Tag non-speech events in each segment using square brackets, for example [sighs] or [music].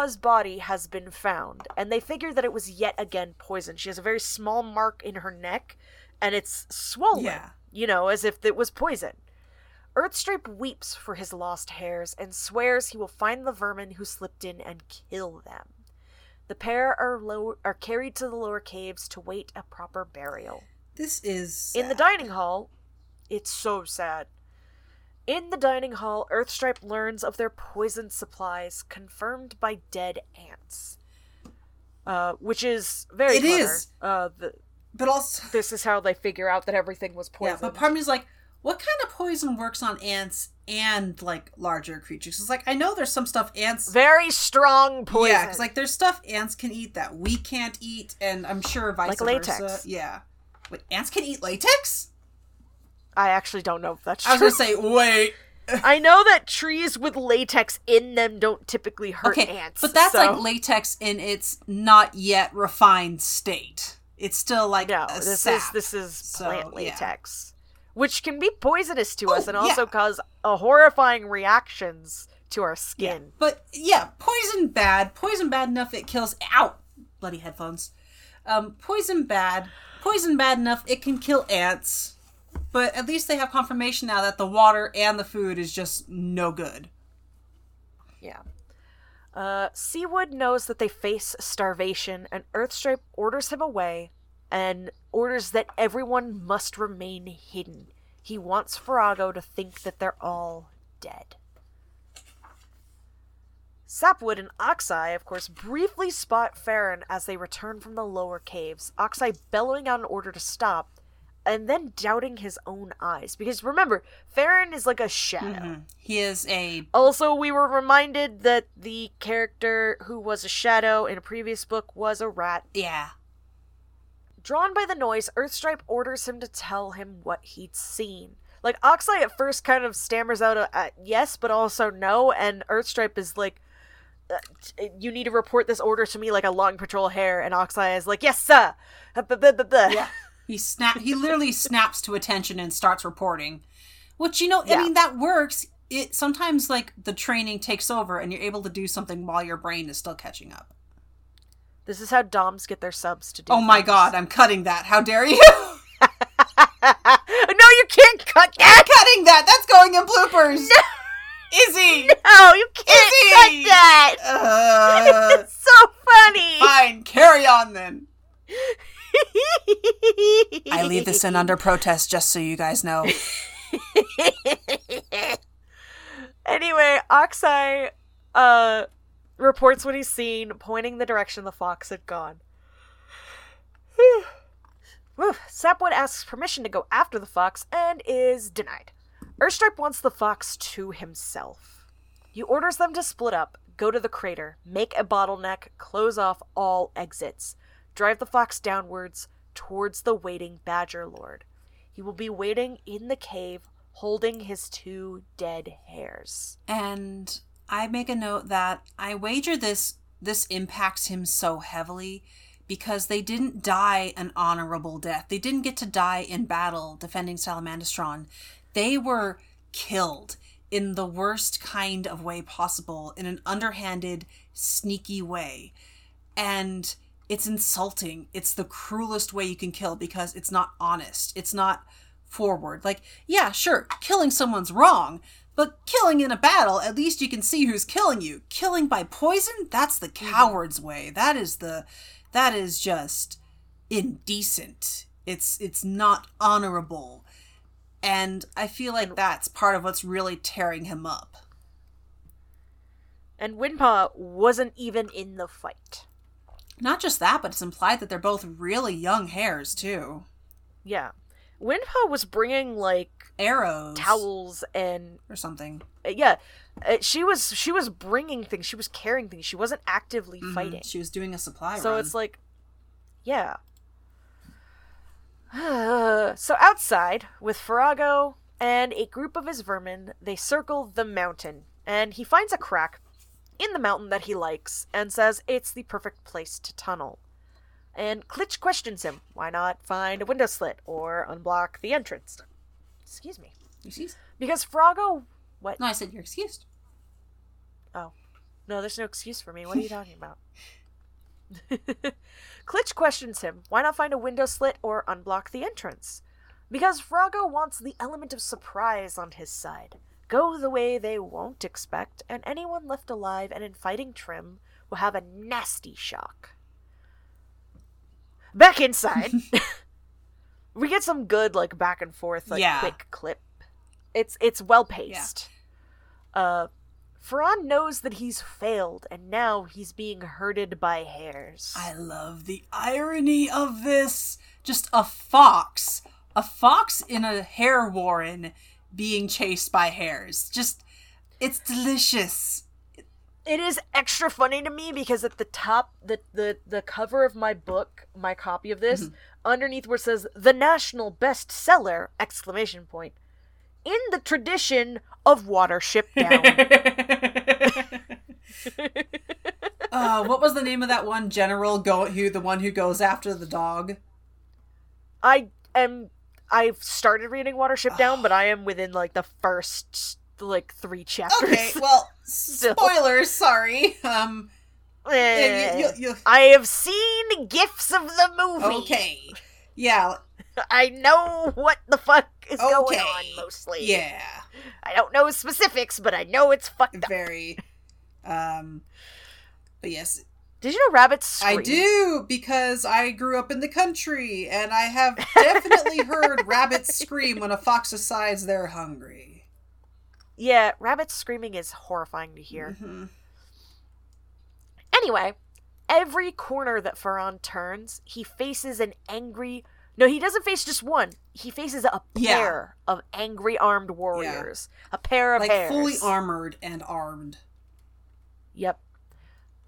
uh, body has been found, and they figure that it was yet again poisoned. She has a very small mark in her neck, and it's swollen. Yeah. You know, as if it was poison. Urthstripe weeps for his lost hares and swears he will find the vermin who slipped in and kill them. The pair are low- are carried to the lower caves to wait a proper burial. This is In the dining hall, it's so sad. In the dining hall, Urthstripe learns of their poison supplies confirmed by dead ants. Uh, which is very It clever. is. Uh, the, but also this is how they figure out that everything was poison. yeah. But part of me is like, what kind of poison works on ants and like larger creatures? It's like I know there's some stuff ants. very strong poison. Yeah, because like there's stuff ants can eat that we can't eat, and I'm sure vice Like versa. latex. Yeah. Wait, ants can eat latex? I actually don't know if that's true. I was gonna say, wait. [laughs] I know that trees with latex in them don't typically hurt Okay, ants. but that's so- like latex in its not yet refined state. It's still like no. This sap. is this is So, plant yeah. latex, which can be poisonous to Oh, us and also yeah. cause a horrifying reactions to our Yeah. skin. But yeah, poison bad. Poison bad enough it kills. Ow! Bloody headphones. Um, poison bad. Poison bad enough it can kill ants. But at least they have confirmation now that the water and the food is just no good. Yeah. Uh, Sapwood knows that they face starvation, and Urthstripe orders him away and orders that everyone must remain hidden. He wants Ferahgo to think that they're all dead. Sapwood and Oxeye, of course, briefly spot Farran as they return from the lower caves, Oxeye bellowing out an order to stop, and then doubting his own eyes. Because remember, Farran is like a shadow. He is a Also, we were reminded that the character who was a shadow in a previous book was a rat. yeah. Drawn by the noise, Urthstripe orders him to tell him what he'd seen. Like, Oxeye at first kind of stammers out a, a yes, but also no, and Urthstripe is like, uh, you need to report this order to me like a long patrol hare and Oxeye is like, yes, sir! Uh, buh, buh, buh, buh." Yeah. He snap he literally [laughs] snaps to attention and starts reporting. Which you know, Yeah. I mean that works. It sometimes like the training takes over and you're able to do something while your brain is still catching up. This is how Doms get their subs to do Oh my things. god, I'm cutting that. How dare you? [laughs] no, you can't cut that! cutting that. That's going in bloopers. Izzy. [laughs] No, you can't Izzy! cut that! Uh, It's so funny! fine, carry on then. [laughs] I leave this in under protest just so you guys know. [laughs] anyway, Oxeye uh reports what he's seen, pointing the direction the fox had gone. [sighs] Sapwood asks permission to go after the fox and is denied. Urthstripe wants the fox to himself. He orders them to split up, go to the crater, make a bottleneck, close off all exits, drive the fox downwards towards the waiting Badger Lord. He will be waiting in the cave, holding his two dead hares. And I make a note that I wager this this impacts him so heavily because they didn't die an honorable death. They didn't get to die in battle defending Salamandastron. They were killed in the worst kind of way possible, in an underhanded, sneaky way. And it's insulting. It's the cruelest way you can kill because it's not honest. It's not forward. Like, yeah, sure, killing someone's wrong, but killing in a battle, at least you can see who's killing you. Killing by poison, that's the mm-hmm. coward's way. That is the that is just indecent. It's it's not honorable. And I feel like that's part of what's really tearing him up. And Windpaw wasn't even in the fight. Not just that, but it's implied that they're both really young hares too. Yeah. Windpaw was bringing like Arrows towels and or something. uh, yeah, uh, she was she was bringing things. She was carrying things. She wasn't actively Mhm. fighting. She was doing a supply run. So run. it's like, yeah. [sighs] so outside, with Ferahgo and a group of his vermin, they circle the mountain, and he finds a crack in the mountain that he likes and says it's the perfect place to tunnel. And Klitch questions him, why not find a window slit or unblock the entrance? Excuse me. You excused? Because Ferahgo. What? No, I said you're excused. Oh. No, there's no excuse for me. What are you [laughs] talking about? [laughs] Klitch questions him. Why not find a window slit or unblock the entrance? Because Ferahgo wants the element of surprise on his side. Go the way they won't expect, and anyone left alive and in fighting trim will have a nasty shock. Back inside, [laughs] we get some good like back and forth like Yeah. quick clip. It's it's well paced. Uh Farran knows that he's failed and now he's being herded by hares. I love the irony of this. Just a fox, a fox in a hare warren being chased by hares. Just, it's delicious. it is extra funny to me because at the top the the, the cover of my book, my copy of this, underneath where it says the national bestseller exclamation point in the tradition of Watership [laughs] Down. [laughs] uh, what was the name of that one general? Go who the one who goes after the dog? I am I've started reading Watership Down, but I [sighs] am within like the first like three chapters. Okay, well, [laughs] spoilers. Sorry. Um, Eh, you- you- I have seen gifs of the movie. okay, yeah, [laughs] I know what the fuck is going on mostly. yeah, I don't know specifics, but I know it's fucked up. very. Um, but yes, Did you know rabbits scream? I do because I grew up in the country and I have [laughs] definitely heard rabbits scream when a fox decides they're hungry. Yeah, rabbits screaming is horrifying to hear. Mhm. Anyway, every corner that Farran turns, he faces an angry. No, he doesn't face just one. He faces a Yeah. pair of angry armed warriors. A pair of Like hares. fully armored and armed. Yep.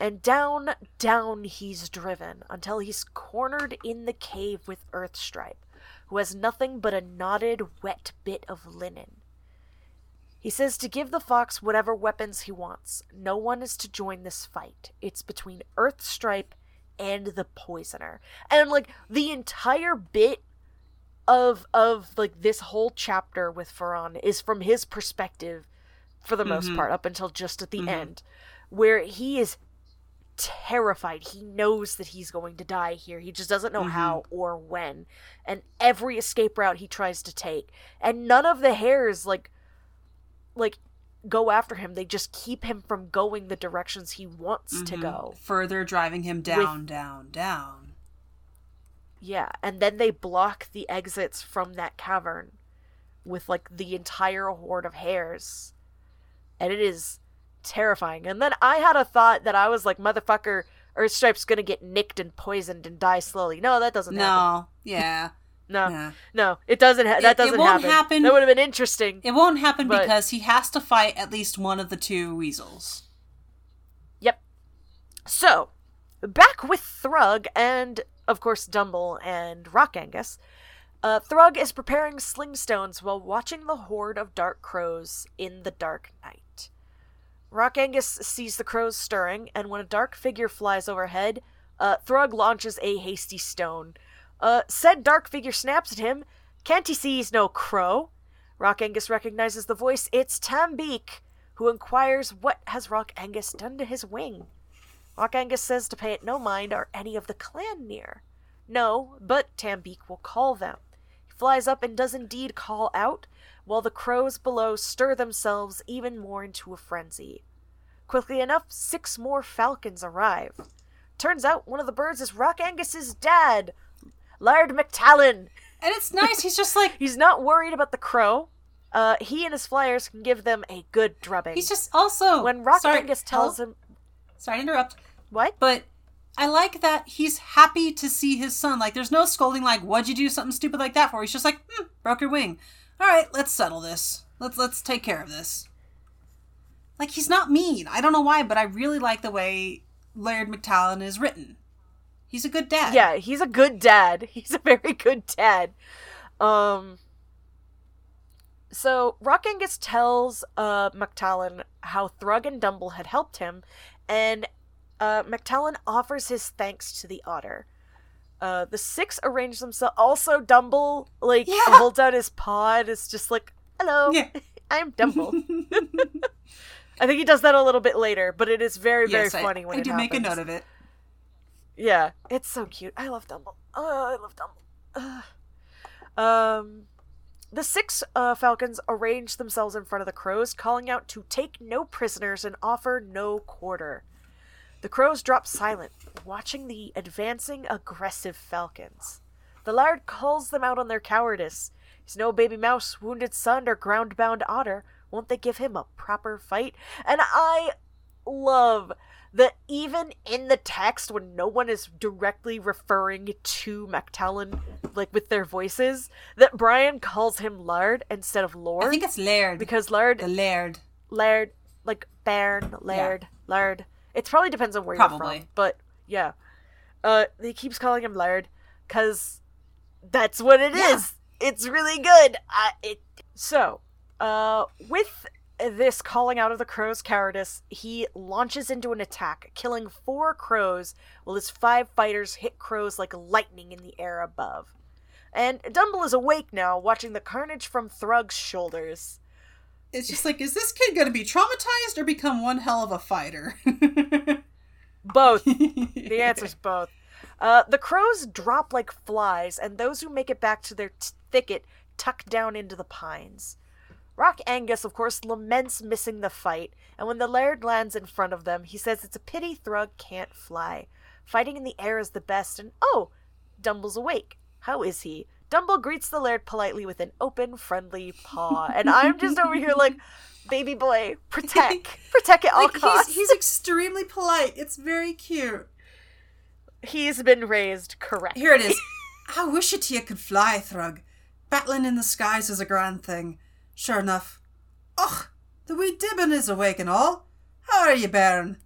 And down, down he's driven until he's cornered in the cave with Urthstripe, who has nothing but a knotted, wet bit of linen. He says to give the fox whatever weapons he wants. No one is to join this fight. It's between Urthstripe and the poisoner. And like the entire bit of of like this whole chapter with Farran is from his perspective for the most Mhm. part up until just at the Mhm. end where he is terrified. He knows that he's going to die here. He just doesn't know Mhm. how or when. And every escape route he tries to take. And none of the hares like like go after him. They just keep him from going the directions he wants to Mhm. go. Further driving him down, down, down. Yeah, and then they block the exits from that cavern with like the entire horde of hares. And it is terrifying. And then I had a thought that I was like, motherfucker, Urthstripe's gonna get nicked and poisoned and die slowly. No, that doesn't happen. No, yeah. [laughs] No, yeah. no, it doesn't. Ha- that it doesn't won't happen. happen. That would have been interesting. It won't happen But- because he has to fight at least one of the two weasels. Yep. So, back with Thrugg and, of course, Dumble and Rock Angus. Uh, Thrugg is preparing sling stones while watching the horde of dark crows in the dark night. Rock Angus sees the crows stirring, and when a dark figure flies overhead, uh, Thrugg launches a hasty stone. Uh, said dark figure snaps at him. Can't he see he's no crow? Rock Angus recognizes the voice. It's Tambeek, who inquires what has Rock Angus done to his wing. Rock Angus says to pay it no mind are any of the clan near. No, but Tambeek will call them. He flies up and does indeed call out, while the crows below stir themselves even more into a frenzy. Quickly enough, six more falcons arrive. Turns out one of the birds is Rock Angus's dad, Laird McTalon. And it's nice. He's just like [laughs] He's not worried about the crow. Uh, he and his flyers can give them a good drubbing. he's just also when Rock sorry, Angus tells help? him Sorry to interrupt, what? but I like that he's happy to see his son. Like, there's no scolding. Like, what'd you do something stupid like that for? He's just like, hmm, broke your wing. All right, let's settle this. Let's let's take care of this. Like, he's not mean. I don't know why, but I really like the way Laird McTalon is written. He's a good dad. Yeah, he's a good dad. [laughs] He's a very good dad. Um so Rock Angus tells uh McTalon how Thrugg and Dumble had helped him, and uh McTalon offers his thanks to the otter. Uh the six arrange themselves also Dumble like Yeah. holds out his paw and is just like, Hello, Yeah. [laughs] I'm Dumble. [laughs] [laughs] I think he does that a little bit later, but it is very, very yes, funny I, when I it do happens. make a note of it. Yeah, it's so cute. I love Dumble. Oh, I love Dumble. Um, the six uh, falcons arrange themselves in front of the crows, calling out to take no prisoners and offer no quarter. The crows drop silent, watching the advancing aggressive falcons. The laird calls them out on their cowardice. He's no baby mouse, wounded son, or ground-bound otter. Won't they give him a proper fight? And I love that even in the text when no one is directly referring to McTalon like with their voices that Brian calls him Laird instead of Lord I think it's Laird. because Laird the Laird. Laird like Bairn Laird Laird it probably depends on where you're from but yeah uh he keeps calling him Laird cuz that's what it is. Yeah. it's really good I, it so uh with this calling out of the crow's cowardice, he launches into an attack, killing four crows while his five fighters hit crows like lightning in the air above. And Dumble is awake now, watching the carnage from Thrugg's shoulders. It's just like, is this kid going to be traumatized or become one hell of a fighter? [laughs] Both. [laughs] The answer's both. Uh, the crows drop like flies, and those who make it back to their t- thicket tuck down into the pines. Rock Angus, of course, laments missing the fight, and when the laird lands in front of them, he says it's a pity Thrugg can't fly. Fighting in the air is the best, and oh, Dumble's awake. How is he? Dumble greets the laird politely with an open, friendly paw, and I'm just over here like, [laughs] baby boy, protect, [laughs] protect at all Like, costs. he's, he's extremely polite. It's very cute. He's been raised correct. Here it is. [laughs] I wish it you could fly, Thrugg. Battling in the skies is a grand thing. Sure enough. Och, the wee Dibbun is awake and all. How are you, Baron?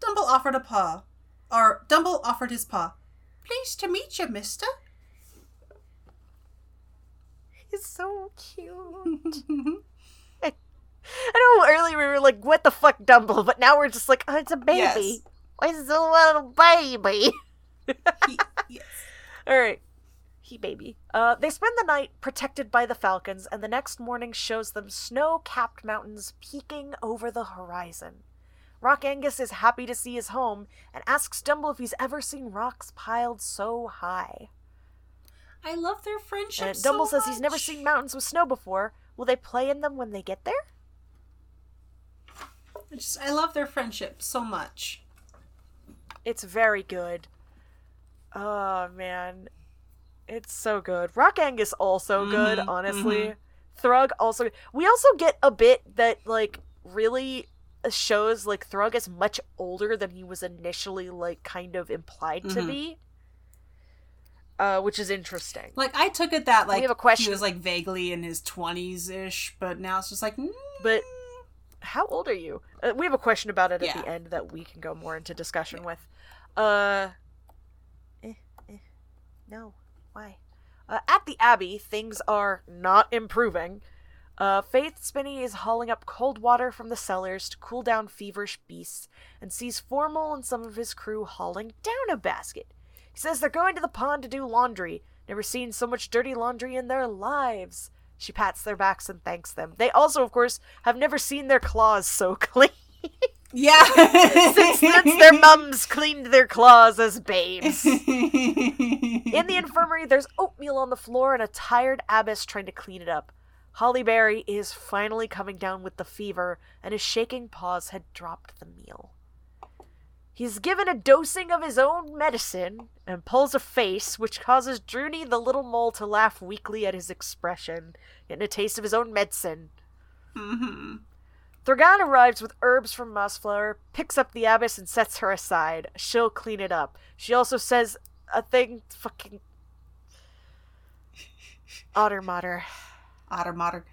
Dumble offered a paw. Or, Dumble offered his paw. Pleased to meet you, mister. He's so cute. [laughs] I know earlier we were like, what the fuck, Dumble? But now we're just like, oh, it's a baby. Yes. It's a little baby. He- yes. [laughs] All right. He baby. Uh, they spend the night protected by the falcons, and the next morning shows them snow capped mountains peeking over the horizon. Rock Angus is happy to see his home and asks Dumble if he's ever seen rocks piled so high. I love their friendship And so Dumble says he's never seen mountains with snow before. Will they play in them when they get there? I just, I love their friendship so much. It's very good. Oh man, it's so good. Rock Angus also good, Mhm, honestly. Thrugg also. We also get a bit that like really shows like Thrugg is much older than he was initially like kind of implied to Mhm. be. Uh, which is interesting. Like, I took it that, like, have a question. he was, like, vaguely in his 20s-ish, but now it's just like, mm, But how old are you? Uh, we have a question about it at Yeah. the end that we can go more into discussion with. Uh, eh, eh, no, why? Uh, at the Abbey, things are not improving. Uh, Faith Spinney is hauling up cold water from the cellars to cool down feverish beasts, and sees Foremole and some of his crew hauling down a basket. He says they're going to the pond to do laundry. Never seen so much dirty laundry in their lives. She pats their backs and thanks them. They also, of course, have never seen their claws so [laughs] clean. yeah. since, since their mums cleaned their claws as babes. In the [laughs] infirmary, there's oatmeal on the floor and a tired abbess trying to clean it up. Holly Berry is finally coming down with the fever, and his shaking paws had dropped the meal. He's given a dosing of his own medicine and pulls a face, which causes Droony the little mole to laugh weakly at his expression, getting a taste of his own medicine. hmm Thurgan arrives with herbs from Mossflower, picks up the abbess and sets her aside. She'll clean it up. She also says a thing fucking [laughs] Otter Mater. Otter Mater.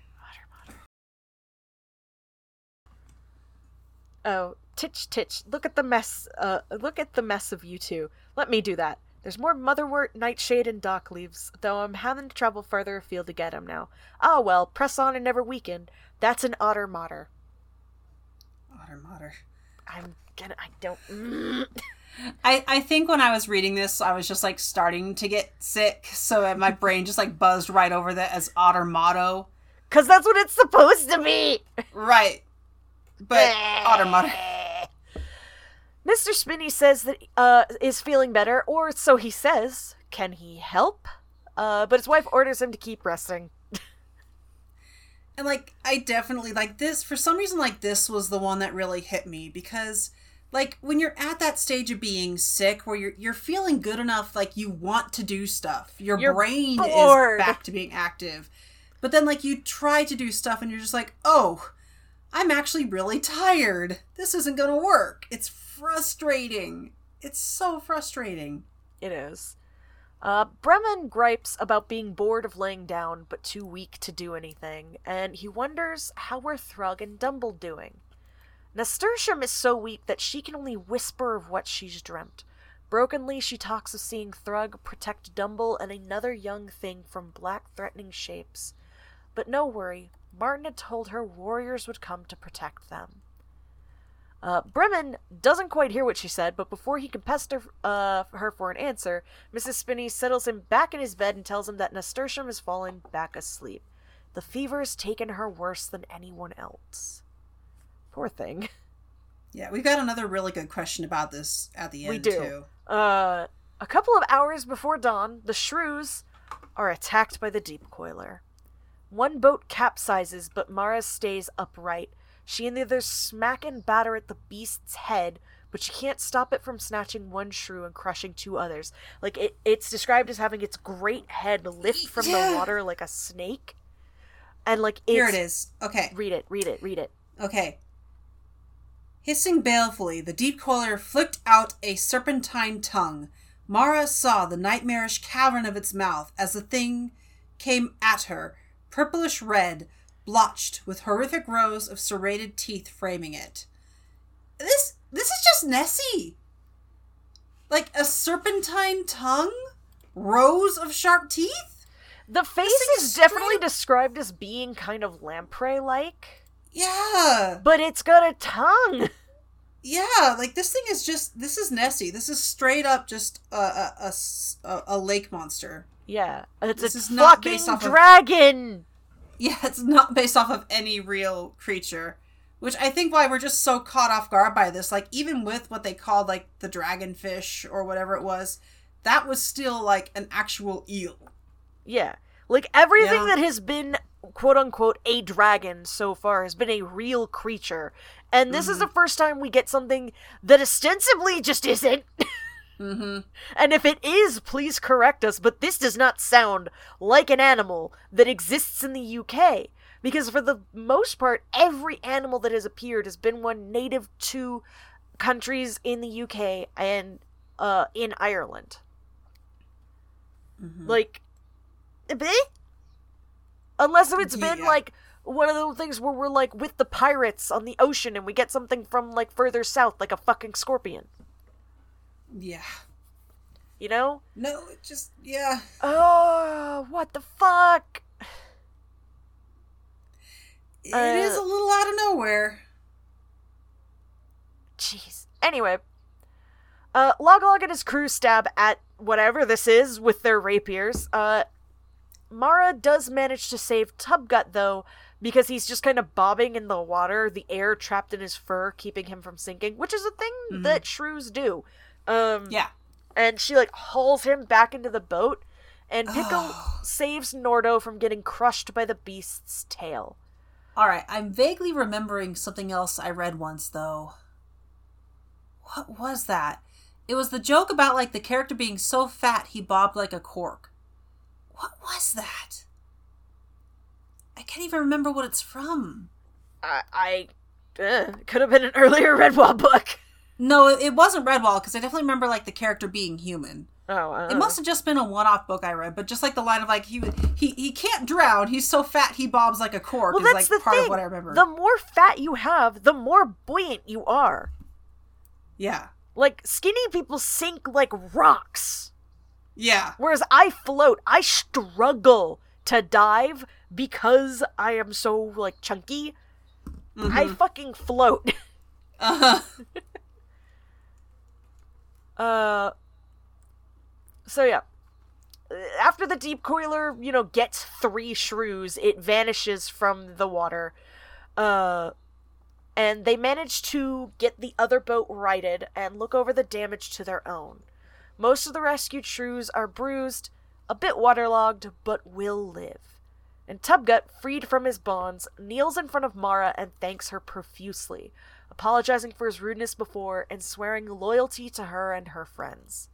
Oh, Titch Titch, look at the mess uh look at the mess of you two. Let me do that. There's more motherwort, nightshade, and dock leaves, though I'm having to travel further afield to get 'em now. Ah well, press on and never weaken. That's an Otter Mater. Otter Mater. I'm gonna I don't. [laughs] I, I think when I was reading this, I was just like starting to get sick, so my brain just like buzzed right over that as Otter Motto. Cause that's what it's supposed to be. Right. But [laughs] Otter Mutter. Mr. Spinney says that uh is feeling better, or so he says. Can he help? Uh, but his wife orders him to keep resting. [laughs] And like I definitely like this for some reason like this was the one that really hit me because like when you're at that stage of being sick where you're you're feeling good enough like you want to do stuff. Your You're brain bored. is back to being active. But then like you try to do stuff and you're just like, "Oh, I'm actually really tired. This isn't going to work." It's frustrating. It's so frustrating. It is. Uh, Bremen gripes about being bored of laying down, but too weak to do anything, and he wonders how are Thrugg and Dumble doing. Nasturtium is so weak that she can only whisper of what she's dreamt. Brokenly, she talks of seeing Thrugg protect Dumble and another young thing from black threatening shapes. But no worry, Martin had told her warriors would come to protect them. Uh, Bremen doesn't quite hear what she said, but before he can pester uh, her for an answer, Mrs. Spinney settles him back in his bed and tells him that Nasturtium has fallen back asleep. The fever has taken her worse than anyone else. Poor thing. [laughs] Yeah, we've got another really good question about this at the end We do. too. Uh, a couple of hours before dawn, the shrews are attacked by the deep coiler. One boat capsizes, but Mara stays upright. She and the others smack and batter at the beast's head, but she can't stop it from snatching one shrew and crushing two others. Like it, it's described as having its great head lift from Yeah. the water like a snake, and like it's, Here it is. Okay. Read it. Read it. Read it. Okay. Hissing balefully, the deep coiler flicked out a serpentine tongue. Mara saw the nightmarish cavern of its mouth as the thing came at her, purplish red, blotched with horrific rows of serrated teeth framing it. This this is just Nessie. Like a serpentine tongue? Rows of sharp teeth? The face is is definitely described as being kind of lamprey like, Yeah. but it's got a tongue. Yeah, like this thing is just this is Nessie. This is straight up just a a a lake monster. Yeah, it's This a is not fucking based off of- dragon. Yeah, it's not based off of any real creature, which I think why we're just so caught off guard by this. Like even with what they called like the dragonfish or whatever it was, that was still like an actual eel. Yeah, like everything Yeah. that has been quote unquote a dragon so far has been a real creature, and this is Mm-hmm. the first time we get something that ostensibly just isn't. [laughs] Mm-hmm. And if it is, please correct us, but this does not sound like an animal that exists in the UK. Because for the most part, every animal that has appeared has been one native to countries in the UK and uh, in Ireland. Mhm. Like, eh? unless if it's been Yeah. like one of those things where we're like with the pirates on the ocean and we get something from like further south, like a fucking scorpion. Yeah. You know? No, it just yeah. Oh, what the fuck? It is Uh, a little out of nowhere. Jeez. Anyway, uh, Loglog and his crew stab at whatever this is with their rapiers. Uh, Mara does manage to save Tubgutt though, because he's just kind of bobbing in the water, the air trapped in his fur, keeping him from sinking, which is a thing Mhm. that shrews do. Um, Yeah. and she like hauls him back into the boat, and Pikkle Oh. [sighs] saves Nordo from getting crushed by the beast's tail. All right, I'm vaguely remembering something else I read once though. What was that? It was the joke about like the character being so fat he bobbed like a cork. What was that? I can't even remember what it's from. I, I uh, could have been an earlier Redwall book. [laughs] No, it wasn't Redwall because I definitely remember like the character being human. Oh, I It must have just been a one-off book I read, but just like the line of like he he he can't drown. He's so fat he bobs like a cork. Well, is that's like the part thing. of what I remember. The more fat you have, the more buoyant you are. yeah, Like skinny people sink like rocks, yeah. whereas I float. I struggle to dive because I am so like chunky. I Mhm. fucking float. [laughs] Uh-huh. Uh. So yeah. After the deep coiler, you know, gets three shrews, it vanishes from the water. Uh. and they manage to get the other boat righted and look over the damage to their own. Most of the rescued shrews are bruised, a bit waterlogged, but will live. And Tubgutt, freed from his bonds, kneels in front of Mara and thanks her profusely, apologizing for his rudeness before and swearing loyalty to her and her friends.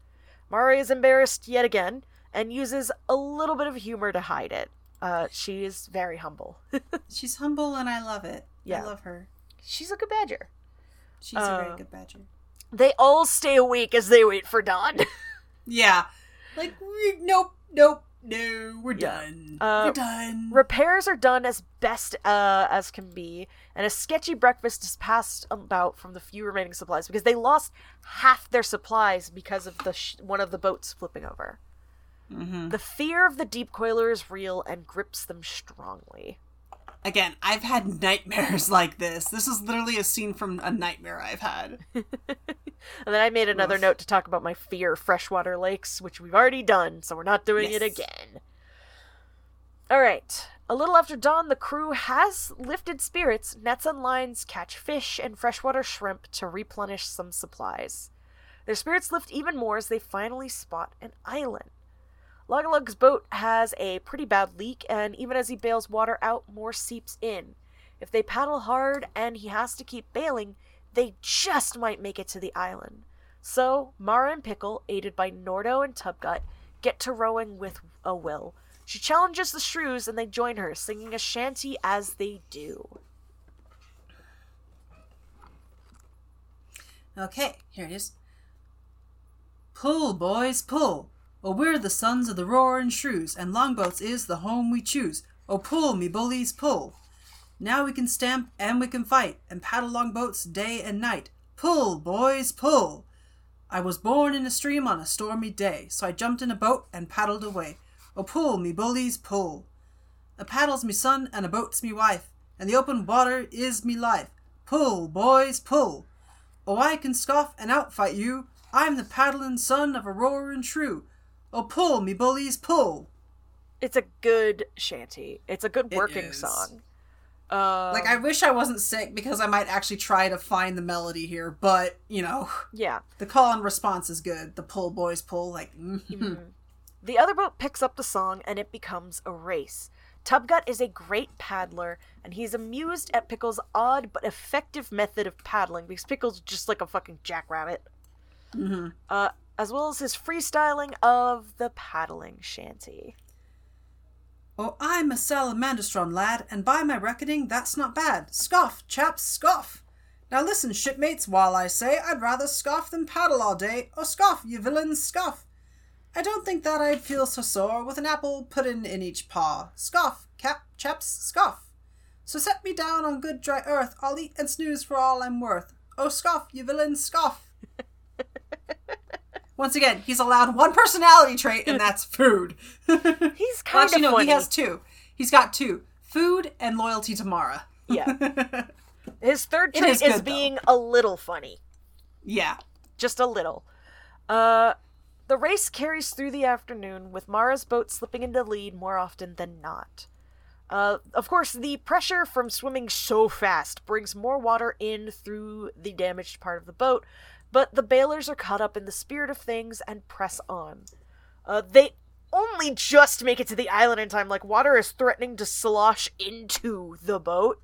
Mara is embarrassed yet again and uses a little bit of humor to hide it. Uh, she is very humble. [laughs] She's humble and I love it. Yeah. I love her. She's a good badger. She's a Uh, very good badger. They all stay awake as they wait for dawn. [laughs] Yeah. Like, nope, nope, no, we're Yeah. done. Uh, we're done. Repairs are done as best uh, as can be, and a sketchy breakfast is passed about from the few remaining supplies because they lost half their supplies because of the sh- one of the boats flipping over. Mhm. The fear of the deep coiler is real and grips them strongly. Again, I've had nightmares [laughs] like this. This is literally a scene from a nightmare I've had. [laughs] And then I made another Oof. note to talk about my fear of freshwater lakes, which we've already done, so we're not doing it again. All right. A little after dawn, the crew has lifted spirits, nets and lines catch fish and freshwater shrimp to replenish some supplies. Their spirits lift even more as they finally spot an island. Log a Log's boat has a pretty bad leak, and even as he bails water out, more seeps in. If they paddle hard and he has to keep bailing, they just might make it to the island. So, Mara and Pikkle, aided by Nordo and Tubgutt, get to rowing with a will. She challenges the shrews and they join her, singing a shanty as they do. Okay, here it is. Pull, boys, pull. Oh, we're the sons of the roaring shrews, and longboats is the home we choose. Oh, pull, me bullies, pull. Now we can stamp and we can fight, and paddle longboats day and night. Pull, boys, pull. I was born in a stream on a stormy day, so I jumped in a boat and paddled away. Oh, pull, me bullies, pull. A paddle's me son and a boat's me wife, and the open water is me life. Pull, boys, pull. Oh, I can scoff and outfight you. I'm the paddling son of a roaring shrew. Oh, pull, me bullies, pull. It's a good shanty. It's a good working song. Uh, Like, I wish I wasn't sick because I might actually try to find the melody here, but, you know, yeah. the call and response is good. The pull, boys, pull. Like, mhm. Mhm. The other boat picks up the song and it becomes a race. Tubgutt is a great paddler, and he's amused at Pikkle's odd but effective method of paddling because Pikkle's just like a fucking jackrabbit. Mhm. Uh, as well as his freestyling of the paddling shanty. Oh, I'm a salamandastron lad, and by my reckoning, that's not bad. Scoff, chaps, scoff. Now listen, shipmates, while I say I'd rather scoff than paddle all day. Oh, scoff, you villains, scoff. I don't think that I'd feel so sore with an apple pudding in each paw. Scoff, cap, chaps, scoff. So set me down on good dry earth, I'll eat and snooze for all I'm worth. Oh, scoff, you villains, scoff. [laughs] Once again, he's allowed one personality trait, and that's food. [laughs] He's Well, kind actually, of no, funny. he has two. He's got two: food and loyalty to Mara. Yeah. [laughs] His third trait is is, good, though. being a little funny. yeah. just a little. Uh, the race carries through the afternoon, with Mara's boat slipping into the lead more often than not. Uh, of course, the pressure from swimming so fast brings more water in through the damaged part of the boat, but the bailers are caught up in the spirit of things and press on. Uh, they only just make it to the island in time, like water is threatening to slosh into the boat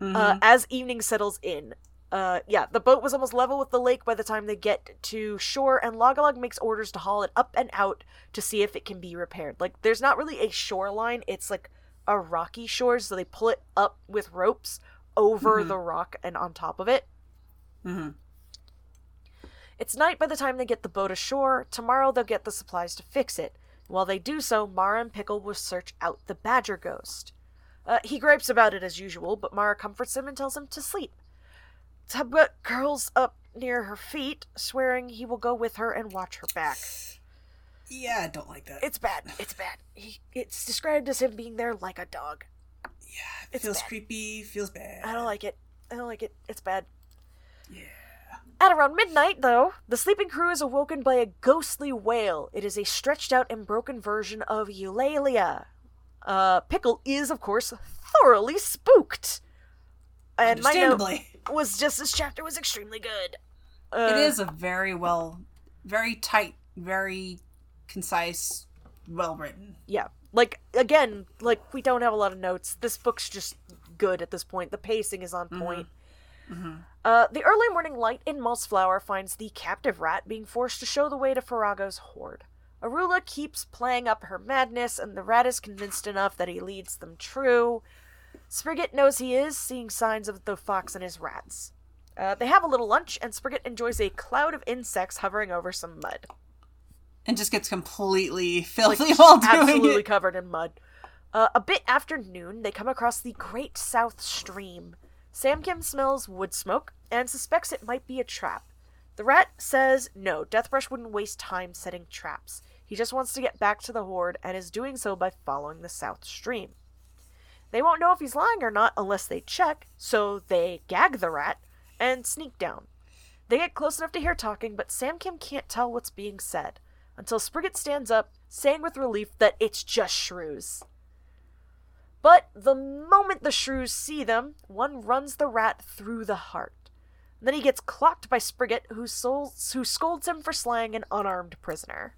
uh, as evening settles in. Uh, yeah, the boat was almost level with the lake by the time they get to shore, and Log a Log makes orders to haul it up and out to see if it can be repaired. Like, there's not really a shoreline, it's like a rocky shore, so they pull it up with ropes over Mhm. the rock and on top of it. hmm It's night by the time they get the boat ashore. Tomorrow they'll get the supplies to fix it. While they do so, Mara and Pikkle will search out the badger ghost. Uh, he gripes about it as usual, but Mara comforts him and tells him to sleep. Tubgutt curls up near her feet, swearing he will go with her and watch her back. Yeah, I don't like that. It's bad. It's bad. He, it's described as him being there like a dog. yeah, it it's feels bad. creepy. Feels bad. I don't like it. I don't like it. It's bad. Yeah. At around midnight, though, the sleeping crew is awoken by a ghostly wail. It is a stretched out and broken version of Eulalia. Uh, Pikkle is, of course, thoroughly spooked. And my note was just this chapter was extremely good. Uh, it is a very well, very tight, very concise, well written. Yeah. Like again, like we don't have a lot of notes. This book's just good at this point. The pacing is on point. Uh, the early morning light in Mossflower finds the captive rat being forced to show the way to Ferahgo's horde. Arula keeps playing up her madness, and the rat is convinced enough that he leads them true. Spriggett knows he is, seeing signs of the fox and his rats. Uh, they have a little lunch, and Spriggett enjoys a cloud of insects hovering over some mud. And just gets completely filthy [laughs] while doing absolutely it. covered in mud. Uh, a bit after noon, they come across the Great South Stream. Samkim smells wood smoke and suspects it might be a trap. The rat says no, Deathbrush wouldn't waste time setting traps. He just wants to get back to the horde and is doing so by following the South Stream. They won't know if he's lying or not unless they check, so they gag the rat and sneak down. They get close enough to hear talking, but Samkim can't tell what's being said until Spriggett stands up, saying with relief that it's just shrews. But the moment the shrews see them, one runs the rat through the heart. Then he gets clocked by Spriggett, who, sol- who scolds him for slaying an unarmed prisoner.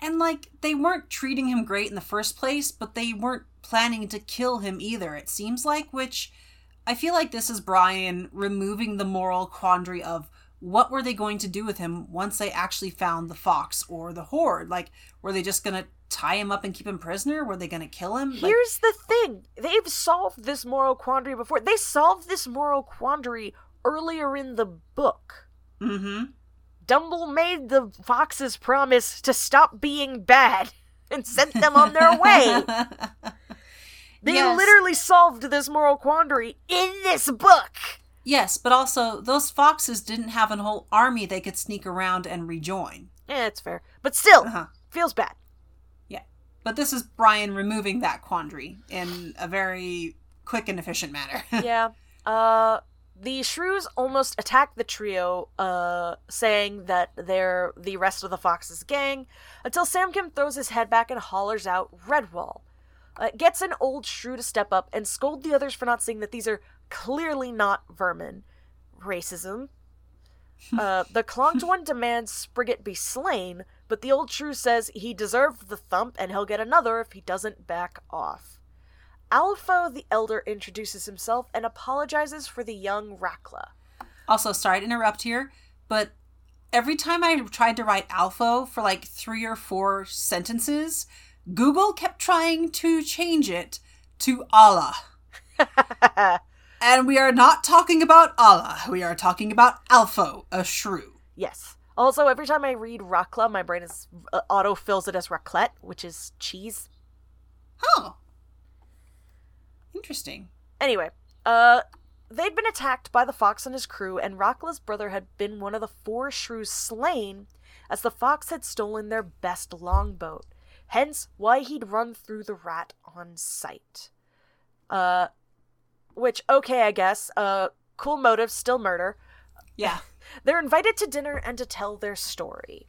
And like they weren't treating him great in the first place, but they weren't planning to kill him either. It seems like, which I feel like this is Brian removing the moral quandary of what were they going to do with him once they actually found the fox or the horde? Like, were they just gonna tie him up and keep him prisoner? Were they gonna kill him? Like, Here's the thing they've solved this moral quandary before. They solved this moral quandary earlier in the book. mm-hmm. Dumble made the foxes promise to stop being bad [laughs] and sent them on their way. [laughs] They Yes. literally solved this moral quandary in this book. Yes, but also those foxes didn't have an whole army they could sneak around and rejoin. Yeah, it's fair. But still, Uh-huh. feels bad. But this is Brian removing that quandary in a very quick and efficient manner. [laughs] yeah. Uh the shrews almost attack the trio, uh, saying that they're the rest of the Fox's gang, until Samkim throws his head back and hollers out Redwall. Uh, gets an old shrew to step up and scold the others for not seeing that these are clearly not vermin. Racism. Uh, the clonked one demands Spriggett be slain, but the old shrew says he deserved the thump and he'll get another if he doesn't back off. Alfo the Elder introduces himself and apologizes for the young Rakla. also, sorry to interrupt here, but every time I tried to write Alfo for like three or four sentences, Google kept trying to change it to Allah. [laughs] And we are not talking about Allah. We are talking about Alfo, a shrew. yes. Also, every time I read Rakla, my brain is uh, auto fills it as raclette, which is cheese. Oh. Interesting. Anyway, uh, they'd been attacked by the fox and his crew, and Rakla's brother had been one of the four shrews slain, as the fox had stolen their best longboat. Hence, why he'd run through the rat on sight. Uh, which okay, I guess. Uh, cool motive, still murder. Yeah. They're invited to dinner and to tell their story.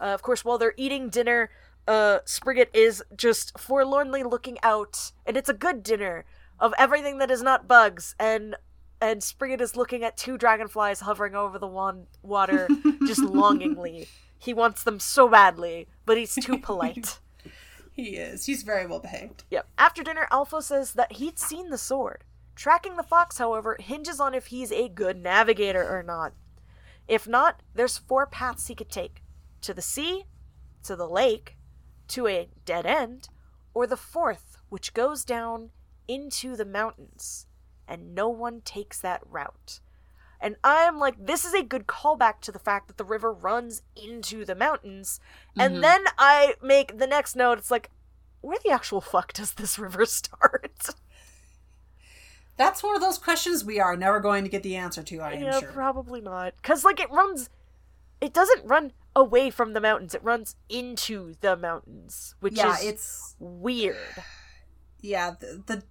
Uh, of course, while they're eating dinner, uh, Spriggett is just forlornly looking out, and it's a good dinner of everything that is not bugs, and and Spriggett is looking at two dragonflies hovering over the wan- water, [laughs] just longingly. He wants them so badly, but he's too [laughs] polite. He is. He's very well behaved. Yep. After dinner, Alfo says that he'd seen the sword. Tracking the fox, however, hinges on if he's a good navigator or not. If not, there's four paths he could take to the sea, to the lake, to a dead end, or the fourth, which goes down into the mountains. And no one takes that route. And I'm like, this is a good callback to the fact that the river runs into the mountains. And mm-hmm. then I make the next note, it's like, where the actual fuck does this [laughs] river start? That's one of those questions we are never going to get the answer to, I am yeah, sure. probably not. Because, like, it runs. It doesn't run away from the mountains, it runs into the mountains, which yeah, is it's weird. [sighs] yeah, the, the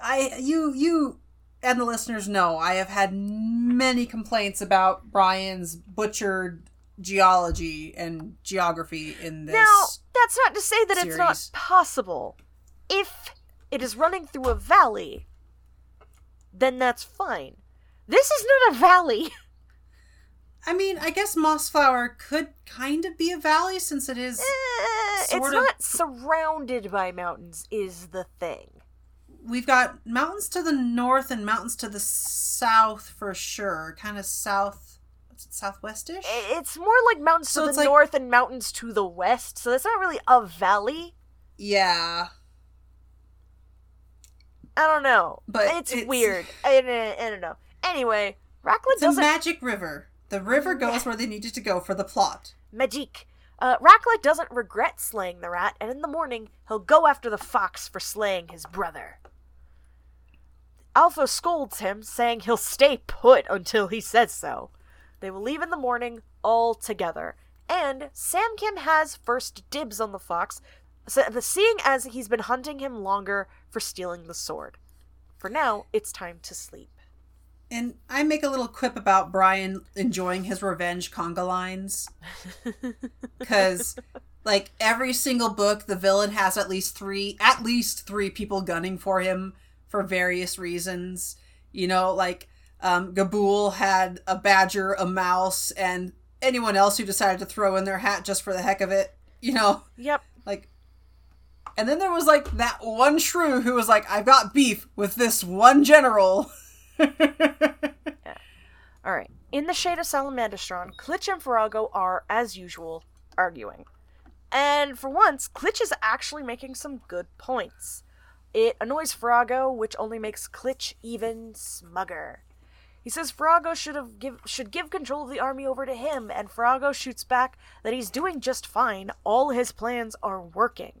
I you you and the listeners know I have had many complaints about Brian's butchered geology and geography in this. Now, that's not to say that it's not possible. If it is running through a valley, then that's fine. This is not a valley. [laughs] I mean, I guess Mossflower could kind of be a valley since it is. Eh, it's of- not surrounded by mountains, is the thing. We've got mountains to the north and mountains to the south for sure. Kind of south, what's it, southwestish? It's more like mountains So to the like- north and mountains to the west, so that's not really a valley. Yeah, I don't know. But it's, it's- weird. [laughs] I, I, I don't know. Anyway, Rocklet it's doesn't The magic river. The river goes where they needed to go for the plot. Magique. Uh, Rocklet doesn't regret slaying the rat, and in the morning he'll go after the fox for slaying his brother. Alfo scolds him, saying he'll stay put until he says so. They will leave in the morning all together, and Samkim has first dibs on the fox, so- seeing as he's been hunting him longer for stealing the sword. For now, it's time to sleep. And I make a little quip about Brian enjoying his revenge conga lines. [laughs] Because, like, every single book, the villain has at least three, at least three people gunning for him for various reasons. You know, like, um, Gabool had a badger, a mouse, and anyone else who decided to throw in their hat just for the heck of it. You know, Yep. And then there was, like, that one shrew who was like, I've got beef with this one general. [laughs] All right. In the shade of Salamandastron, Klitch and Ferahgo are, as usual, arguing. And for once, Klitch is actually making some good points. It annoys Ferahgo, which only makes Klitch even smugger. He says Ferahgo should have give should give control of the army over to him, and Ferahgo shoots back that he's doing just fine. All his plans are working.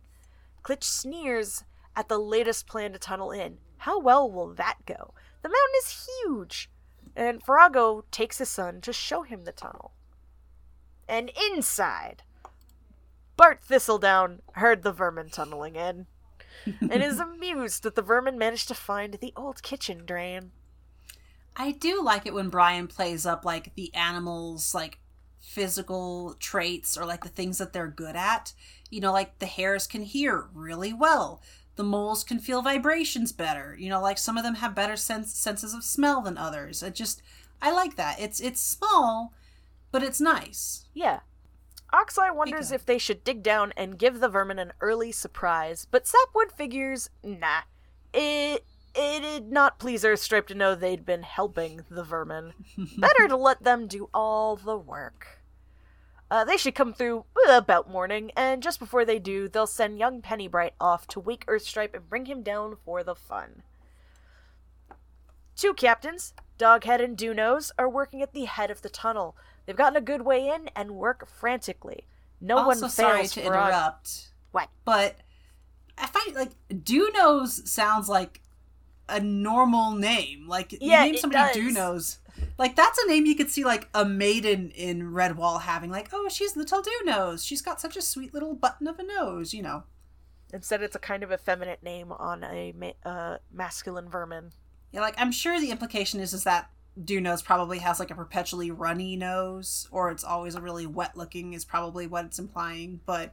Klitch sneers at the latest plan to tunnel in. How well will that go? The mountain is huge. And Ferahgo takes his son to show him the tunnel. And inside, Bart Thistledown heard the vermin tunneling in [laughs] and is amused that the vermin managed to find the old kitchen drain. I do like it when Brian plays up like the animals like physical traits or like the things that they're good at. You know, like the hares can hear really well. The moles can feel vibrations better. You know, like some of them have better sense senses of smell than others. It just I like that. It's it's small, but it's nice. Yeah. Oxeye wonders if they should dig down and give the vermin an early surprise, but Sapwood figures, nah. It it'd not please Urthstripe to know they'd been helping the vermin. [laughs] Better to let them do all the work. Uh, they should come through about morning, and just before they do, they'll send young Pennybright off to wake Urthstripe and bring him down for the fun. Two captains, Doghead and Dunose, are working at the head of the tunnel. They've gotten a good way in and work frantically. No also, one sorry fails to for a- interrupt, What? but I find like Do Knows sounds like a normal name. Like Yeah, you name somebody Do does. Like that's a name you could see like a maiden in Redwall having. Like, oh, she's little Do Knows. She's got such a sweet little button of a nose. You know. Instead, it's a kind of effeminate name on a ma- uh, masculine vermin. Yeah, like I'm sure the implication is is that Do Knows probably has like a perpetually runny nose, or it's always a really wet looking is probably what it's implying. But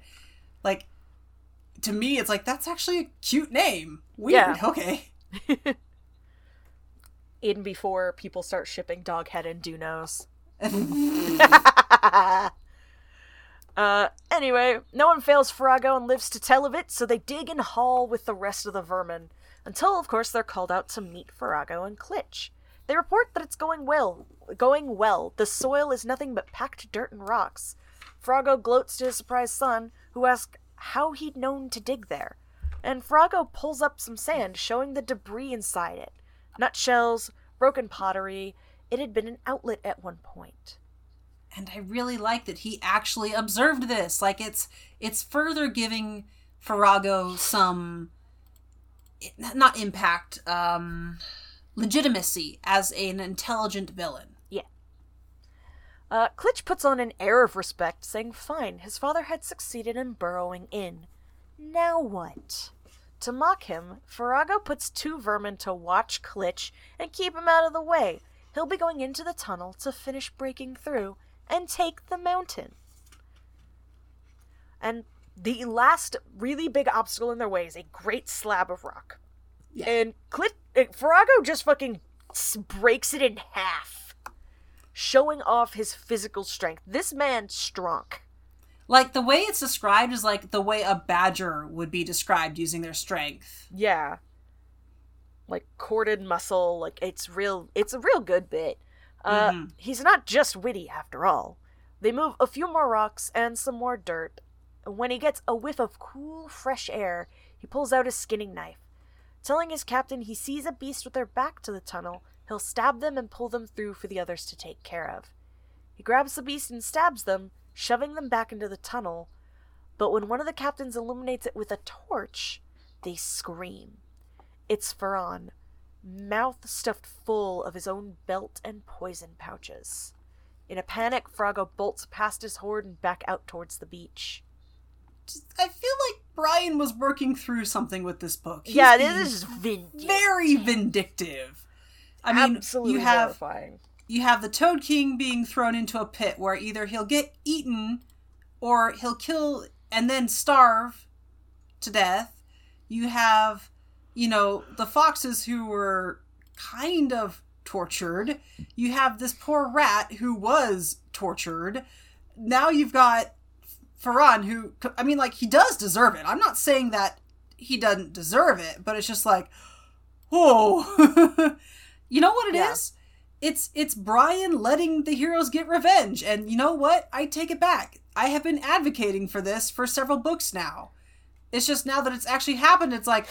like to me, it's like that's actually a cute name. Weird. Yeah. Okay. [laughs] Even before people start shipping Doghead and Dunose. [laughs] uh, anyway, no one fails Ferahgo and lives to tell of it, so they dig and haul with the rest of the vermin. Until, of course, they're called out to meet Ferahgo and Klitch. They report that it's going well. Going well. The soil is nothing but packed dirt and rocks. Ferahgo gloats to his surprised son, who asks how he'd known to dig there. And Ferahgo pulls up some sand, showing the debris inside it. Nutshells, broken pottery. It had been an outlet at one point. and I really like that he actually observed this. Like it's it's further giving Ferahgo some not impact, um legitimacy as an intelligent villain. Yeah. Uh, Klitch puts on an air of respect, saying fine, his father had succeeded in burrowing in. Now what? To mock him, Ferahgo puts two vermin to watch Klitch and keep him out of the way. He'll be going into the tunnel to finish breaking through and take the mountain. And the last really big obstacle in their way is a great slab of rock. Yeah. And Clit- Ferahgo just fucking breaks it in half, showing off his physical strength. This man's strong. Like the way it's described is like the way a badger would be described using their strength. Yeah. Like corded muscle, like it's real it's a real good bit. Uh Mhm. he's not just witty after all. They move a few more rocks and some more dirt. And when he gets a whiff of cool, fresh air, he pulls out his skinning knife. Telling his captain he sees a beast with their back to the tunnel, he'll stab them and pull them through for the others to take care of. He grabs the beast and stabs them, shoving them back into the tunnel. But when one of the captains illuminates it with a torch, they scream. It's Farran, mouth stuffed full of his own belt and poison pouches. In a panic, Ferahgo bolts past his horde and back out towards the beach. I feel like Brian was working through something with this book. He's yeah, being this is vindictive. very vindictive. I mean, Absolutely you have horrifying. You have the Toad King being thrown into a pit where either he'll get eaten or he'll kill and then starve to death. You have, you know, the foxes who were kind of tortured. You have this poor rat who was tortured. Now you've got Farran who I mean like he does deserve it. I'm not saying that he doesn't deserve it, but it's just like oh. [laughs] you know what it is? It's it's Brian letting the heroes get revenge. And you know what? I take it back. I have been advocating for this for several books now. It's just now that it's actually happened, it's like,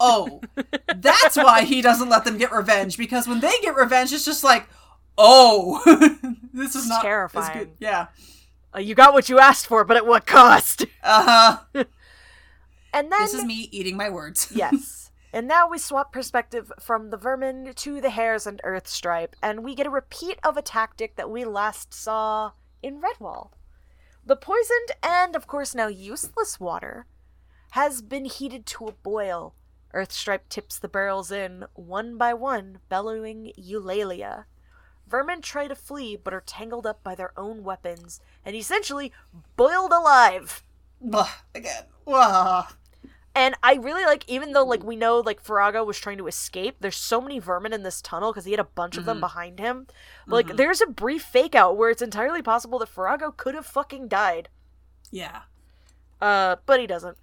oh, [laughs] that's why he doesn't let them get revenge. Because when they get revenge, it's just like, oh, [laughs] this is It's not terrifying. good. Yeah. Uh, you got what you asked for, but at what cost? Uh huh. [laughs] And then This is me eating my words. yes. And now we swap perspective from the vermin to the hares and Urthstripe, and we get a repeat of a tactic that we last saw in Redwall. The poisoned and, of course, now useless water has been heated to a boil. Urthstripe tips the barrels in, one by one, bellowing Eulalia. Vermin try to flee, but are tangled up by their own weapons, and essentially boiled alive. Ugh, again. Ugh. And I really like, even though like we know like Ferahgo was trying to escape, there's so many vermin in this tunnel because he had a bunch of them Mhm. behind him. Like Mhm. there's a brief fake out where it's entirely possible that Ferahgo could have fucking died. Yeah. Uh, but he doesn't.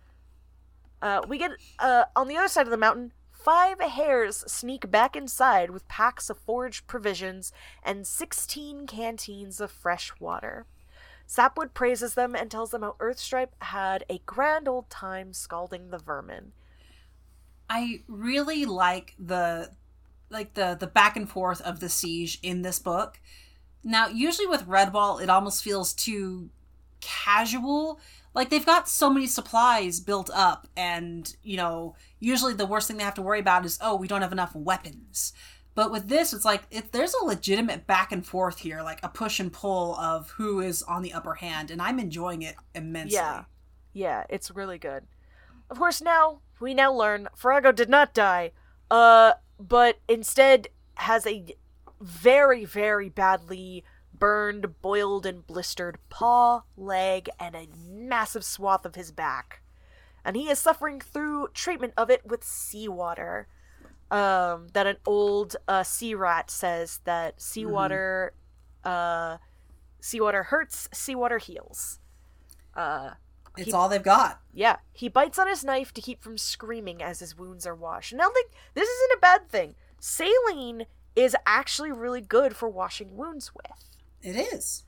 Uh, we get uh on the other side of the mountain. Five hares sneak back inside with packs of foraged provisions and 16 canteens of fresh water. Sapwood praises them and tells them how Urthstripe had a grand old time scalding the vermin. I really like the like the the back and forth of the siege in this book. Now, usually with Redwall, it almost feels too casual. Like they've got so many supplies built up, and you know, usually the worst thing they have to worry about is, oh, we don't have enough weapons. But with this, it's like there's a legitimate back and forth here, like a push and pull of who is on the upper hand, and I'm enjoying it immensely. Yeah. Yeah, it's really good. Of course, now we now learn Ferahgo did not die, uh, but instead has a very, very badly burned, boiled, and blistered paw, leg, and a massive swath of his back. And he is suffering through treatment of it with seawater. Um, that an old uh, sea rat says that seawater, uh, seawater hurts, seawater heals. Uh, It's He- all they've got. yeah, he bites on his knife to keep from screaming as his wounds are washed. Now, like, this isn't a bad thing. Saline is actually really good for washing wounds with. It is.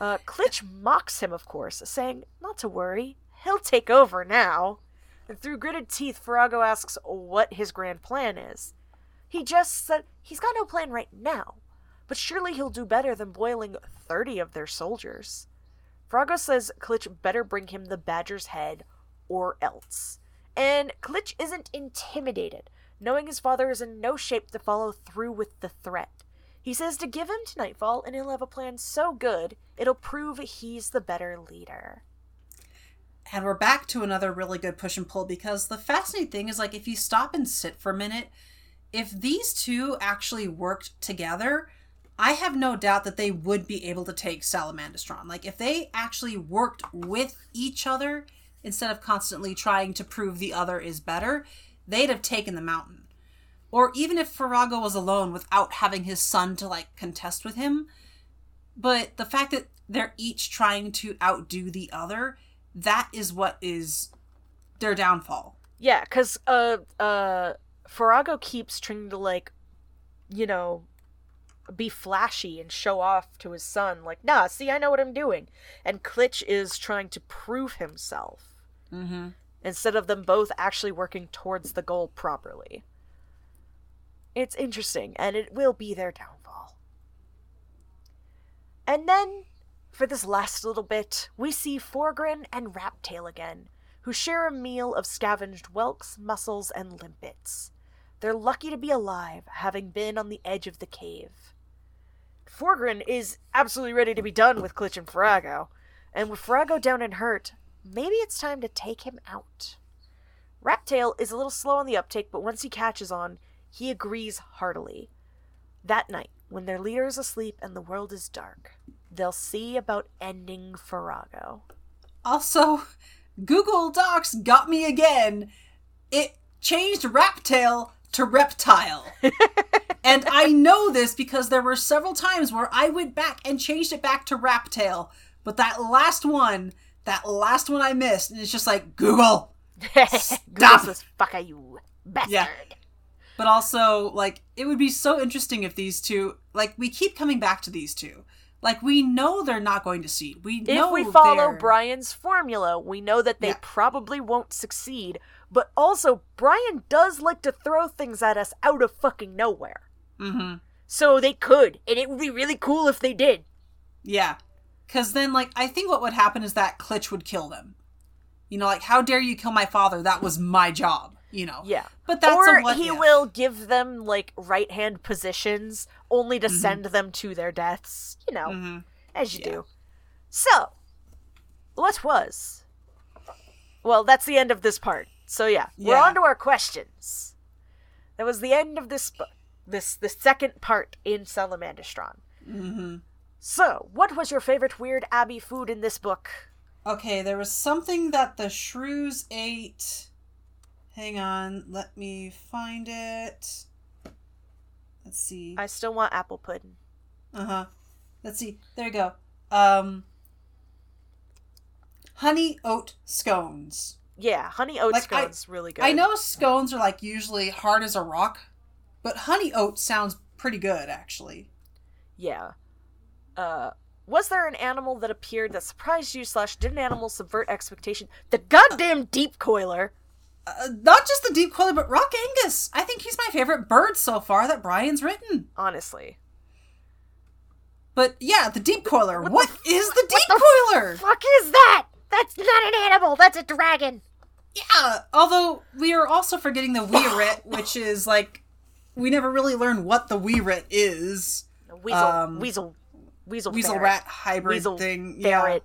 Uh, Klitch mocks him, of course, saying, Not to worry, he'll take over now. And through gritted teeth, Ferahgo asks what his grand plan is. He just said he's got no plan right now, but surely he'll do better than boiling 30 of their soldiers. Ferahgo says Klitch better bring him the badger's head or else. And Klitch isn't intimidated, knowing his father is in no shape to follow through with the threat. He says to give him to Nightfall and he'll have a plan so good it'll prove he's the better leader. And we're back to another really good push and pull because the fascinating thing is like if you stop and sit for a minute, if these two actually worked together, I have no doubt that they would be able to take Salamandastron. Like if they actually worked with each other instead of constantly trying to prove the other is better, they'd have taken the mountain. or even if Ferahgo was alone without having his son to like contest with him. But the fact that they're each trying to outdo the other, that is what is their downfall. Yeah, because uh uh Ferahgo keeps trying to like, you know, be flashy and show off to his son, like, nah, see, I know what I'm doing. And Klitch is trying to prove himself Mm-hmm. instead of them both actually working towards the goal properly. It's interesting, and it will be their downfall. And then, for this last little bit, we see Forgrin and Raptail again, who share a meal of scavenged whelks, mussels, and limpets. They're lucky to be alive, having been on the edge of the cave. Forgrin is absolutely ready to be done with Klitch and Ferahgo, and with Ferahgo down and hurt, maybe it's time to take him out. Raptail is a little slow on the uptake, but once he catches on, he agrees heartily. That night, when their leader is asleep and the world is dark, they'll see about ending Ferahgo. Also, Google Docs got me again. It changed Raptail to Reptile. [laughs] and I know this because there were several times where I went back and changed it back to Raptail. But that last one, that last one I missed, and it's just like, Google. [laughs] Google says, fuck are you, bastard. Yeah. But also, like, it would be so interesting if these two, like, we keep coming back to these two. Like, we know they're not going to seed. We know If we follow they're- Brian's formula, we know that they Yeah. probably won't succeed, but also, Brian does like to throw things at us out of fucking nowhere. Mhm. So they could, and it would be really cool if they did. Yeah. Because then, like, I think what would happen is that Klitch would kill them. You know, like, how dare you kill my father? That was my job, you know? Yeah. But that's or he if. will give them like right hand positions only to Mm-hmm. send them to their deaths. You know, Mhm. as you Yeah. do. So, what was? Well, that's the end of this part. So yeah, we're on to our questions. That was the end of this book. This the second part in Salamandastron. Mhm. So, what was your favorite weird Abbey food in this book? Okay, there was something that the shrews ate. Hang on, let me find it. Let's see. I still want apple pudding. Uh huh. Let's see. There you go. Um, honey oat scones. Yeah, honey oat Like, I- scones really good. I know scones are like usually hard as a rock, but honey oat sounds pretty good actually. Yeah. Uh, was there an animal that appeared that surprised you slash did an animal subvert expectation? The goddamn deep coiler. Uh, not just the deep coiler, but Rock Angus. I think he's my favorite bird so far that Brian's written. Honestly. But yeah, the deep coiler. What what the is the deep the coiler? Fuck is that? That's not an animal. That's a dragon. Yeah. Although we are also forgetting the Weerit, [laughs] which is like we never really learn what the Weerit is. Weasel. Um, weasel. Weasel. Weasel ferret. rat hybrid Weasel thing. ferret.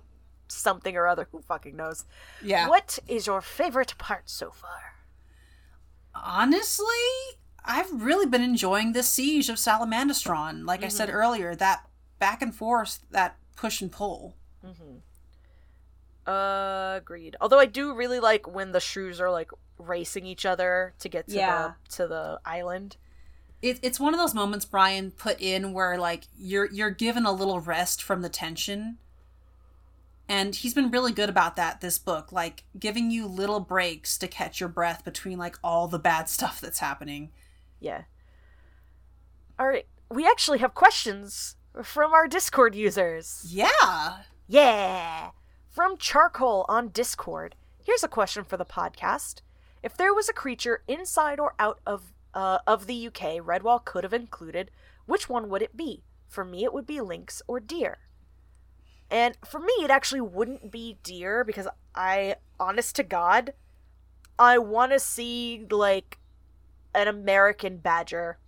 Something or other. Who fucking knows? Yeah. What is your favorite part so far? Honestly, I've really been enjoying the siege of Salamandastron. Like I said earlier, that back and forth, that push and pull. Mm-hmm. Uh, agreed. Although I do really like when the shrews are like racing each other to get to Yeah. the to the island. It, it's one of those moments Brian put in where like you're you're given a little rest from the tension. And he's been really good about that this book, like giving you little breaks to catch your breath between like all the bad [laughs] stuff that's happening. Yeah. All right. We actually have questions from our Discord users. Yeah. Yeah. From Charcoal on Discord. Here's a question for the podcast. If there was a creature inside or out of uh, of the UK Redwall could have included, which one would it be? For me, it would be lynx or deer. And for me, it actually wouldn't be deer because I, honest to God, I want to see like an American badger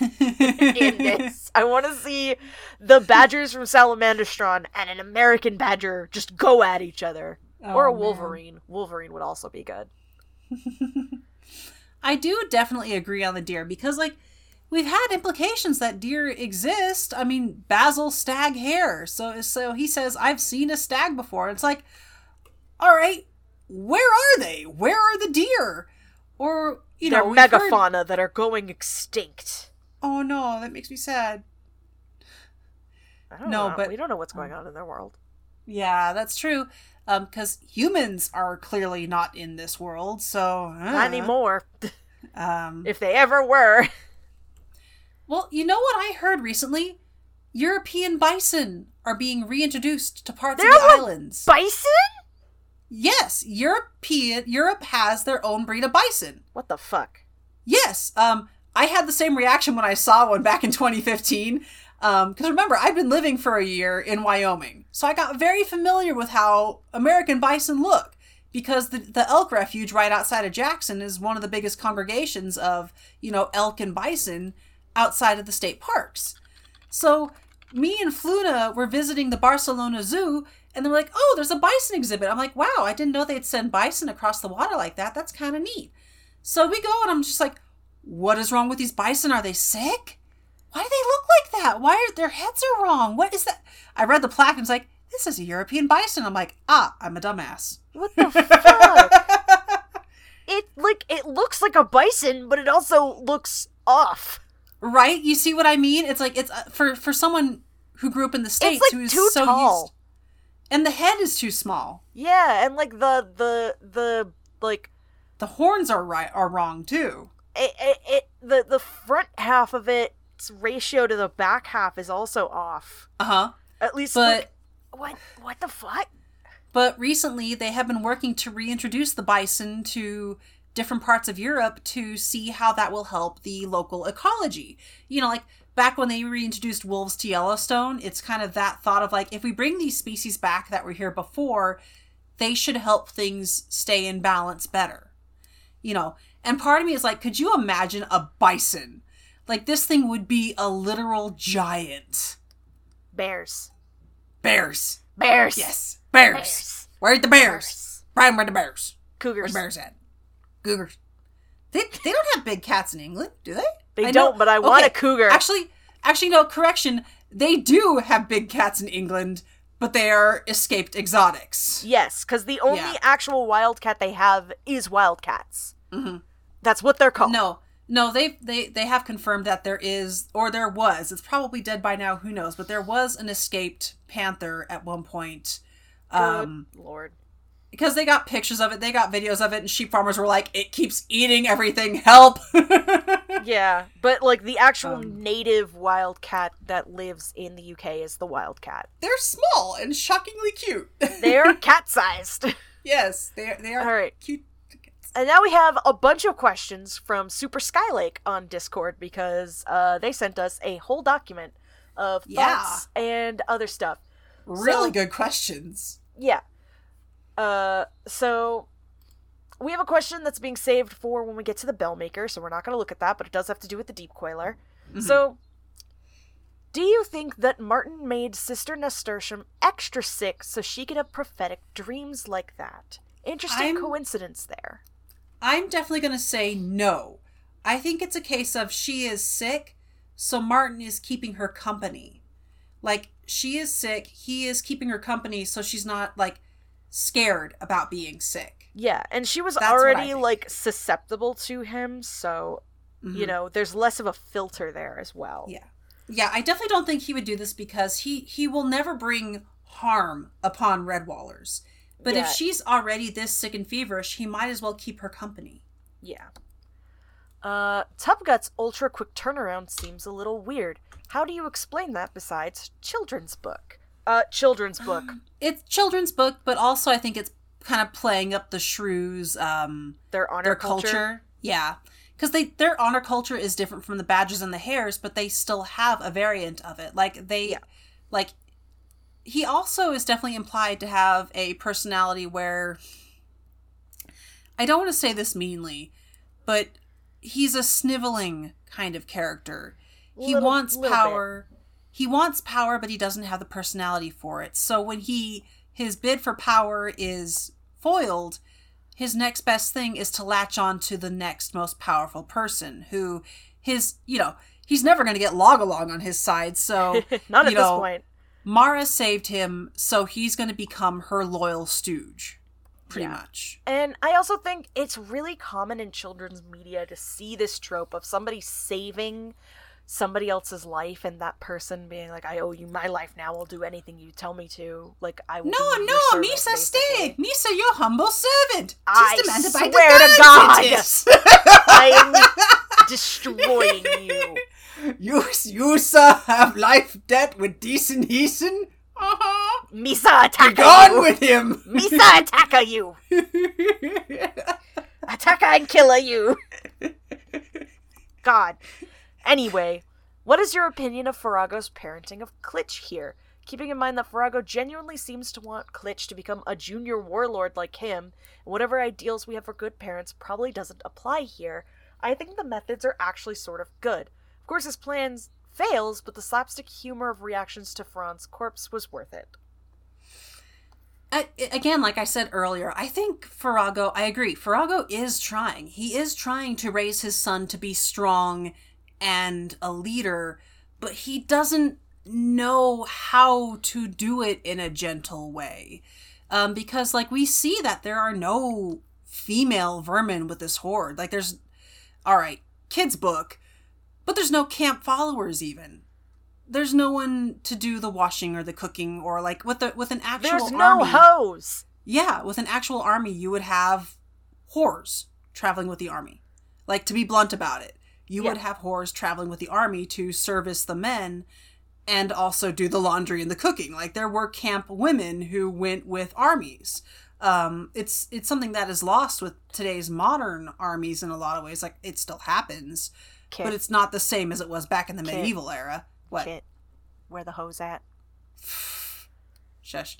in this. [laughs] I want to see the badgers from Salamandastron and an American badger just go at each other. Oh, or a Oh, man. Wolverine. Wolverine would also be good. [laughs] I do definitely agree on the deer because, like, we've had implications that deer exist. I mean, Basil stag hair. So, so he says, "I've seen a stag before." It's like, all right, where are they? Where are the deer? or you They're know, we've heard- megafauna that are going extinct. Oh no, that makes me sad. I don't No, know. but- we don't know what's going on in their world. Yeah, that's true. Um, because humans are clearly not in this world, so uh, Not anymore. [laughs] Um, if they ever were. [laughs] well, you know what I heard recently? European bison are being reintroduced to parts There of the islands. Bison? yes, European Europe has their own breed of bison. What the fuck? Yes. Um, I had the same reaction when I saw one back in 2015. Um, because remember, I've been living for a year in Wyoming, so I got very familiar with how American bison look. Because the the elk refuge right outside of Jackson is one of the biggest congregations of you know elk and bison outside of the state parks. So me and Fluna were visiting the Barcelona Zoo, and they're like, "Oh, there's a bison exhibit." I'm like, "Wow, I didn't know they'd send bison across the water like that. That's kind of neat." So we go, and I'm just like, "What is wrong with these bison? Are they sick? Why do they look like that? Why are their heads are wrong? What is that?" I read the plaque and it's like, "This is a European bison." I'm like, "Ah, I'm a dumbass." What the fuck? [laughs] It like it looks like a bison, but it also looks off. Right? You see what I mean? It's like it's uh, for for someone who grew up in the states like, who is too so tall. used, and the head is too small. Yeah, and like the the the like The horns are right are wrong too. it, it, it the the front half of its ratio to the back half is also off. Uh huh. At least But like, what what the fuck? but recently they have been working to reintroduce the bison to different parts of Europe to see how that will help the local ecology. You know, like back when they reintroduced wolves to Yellowstone, it's kind of that thought of like if we bring these species back that were here before, they should help things stay in balance better. You know, and part of me is like, could you imagine a bison? Like this thing would be a literal giant. Bears. Bears. Bears. Yes. Bears. Bears. are the bears? Bears. Brian, where the bears? Cougars. the bears at? Cougars. They, they don't have big cats in England, do they? They I don't, but I want okay, a cougar. Actually, actually, no. Correction. They do have big cats in England, but they are escaped exotics. yes, because the only Yeah. actual wildcat they have is wildcats. hmm That's what they're called. No, no. They they they have confirmed that there is, or there was. It's probably dead by now. Who knows? But there was an escaped panther at one point. Good Um, lord. Because they got pictures of it, they got videos of it, and sheep farmers were like, "It keeps eating everything. Help!" [laughs] Yeah, but like the actual Um, native wildcat that lives in the UK is the wildcat. They're small and shockingly cute. [laughs] They're cat sized. yes, they are, they are All right. cute. And now we have a bunch of questions from Super Skylake on Discord because uh, they sent us a whole document of Yeah. thoughts and other stuff. Really So- good questions. Yeah. Uh, so we have a question that's being saved for when we get to the bell maker, so we're not going to look at that, but it does have to do with the deep coiler. Mhm. So, do you think that Martin made Sister Nasturtium extra sick so she could have prophetic dreams like that? Interesting I'm- coincidence there. I'm definitely going to say no. I think it's a case of she is sick, so Martin is keeping her company. Like, she is sick, he is keeping her company so she's not, like, scared about being sick. Yeah, and she was That's already like susceptible to him, so you Mhm. know, there's less of a filter there as well. Yeah. Yeah, I definitely don't think he would do this because he he will never bring harm upon Redwallers. But if she's already this sick and feverish, he might as well keep her company. Yeah. Uh, Tubgutt's ultra quick turnaround seems a little weird. How do you explain that besides children's book? Uh, children's book. [sighs] [laughs] It's children's book, but also I think it's kind of playing up the shrews um Their honor their culture. culture. Yeah. Cuz they their honor culture is different from the badgers and the hares, but they still have a variant of it. Like they Yeah. like he also is definitely implied to have a personality where I don't want to say this meanly, but he's a sniveling kind of character. He Little- wants little power. He wants power, but he doesn't have the personality for it. So when he his bid for power is foiled, his next best thing is to latch on to the next most powerful person who his you know he's never going to get Log a Log on his side so [laughs] Not at you this point. mara saved him so he's going to become her loyal stooge pretty Yeah. much. And I also think it's really common in children's media to see this trope of somebody saving somebody else's life and that person being like, I owe you my life now, I'll do anything you tell me to. Like, I will. No, no, servant, Misa, basically. stay. Misa, your humble servant. I swear to God. [laughs] is. I am destroying you. [laughs] You, you, sir, have life debt with decent heathen? Uh-huh. Misa attacker Gone with him. Misa attacker you. [laughs] Attacker and killer you. God. Anyway, what is your opinion of Ferahgo's parenting of Klitch here? Keeping in mind that Ferahgo genuinely seems to want Klitch to become a junior warlord like him, and whatever ideals we have for good parents probably doesn't apply here, I think the methods are actually sort of good. Of course, his plans fails, but the slapstick humor of reactions to Farran's corpse was worth it. I, again, like I said earlier, I think Ferahgo, I agree. Ferahgo is trying. He is trying to raise his son to be strong and a leader, but he doesn't know how to do it in a gentle way. Um, because, like, we see that there are no female vermin with this horde. Like, there's, all right, kids' book, but there's no camp followers even. There's no one to do the washing or the cooking or like with the with an actual There's no hose! Yeah, with an actual army, you would have whores traveling with the army. Like, to be blunt about it, you Yeah. would have whores traveling with the army to service the men and also do the laundry and the cooking. Like, there were camp women who went with armies. Um, it's it's something that is lost with today's modern armies in a lot of ways. Like, it still happens, Kit, but it's not the same as it was back in the Kit. medieval era. What? Kit, where the hose at? [sighs] Shush.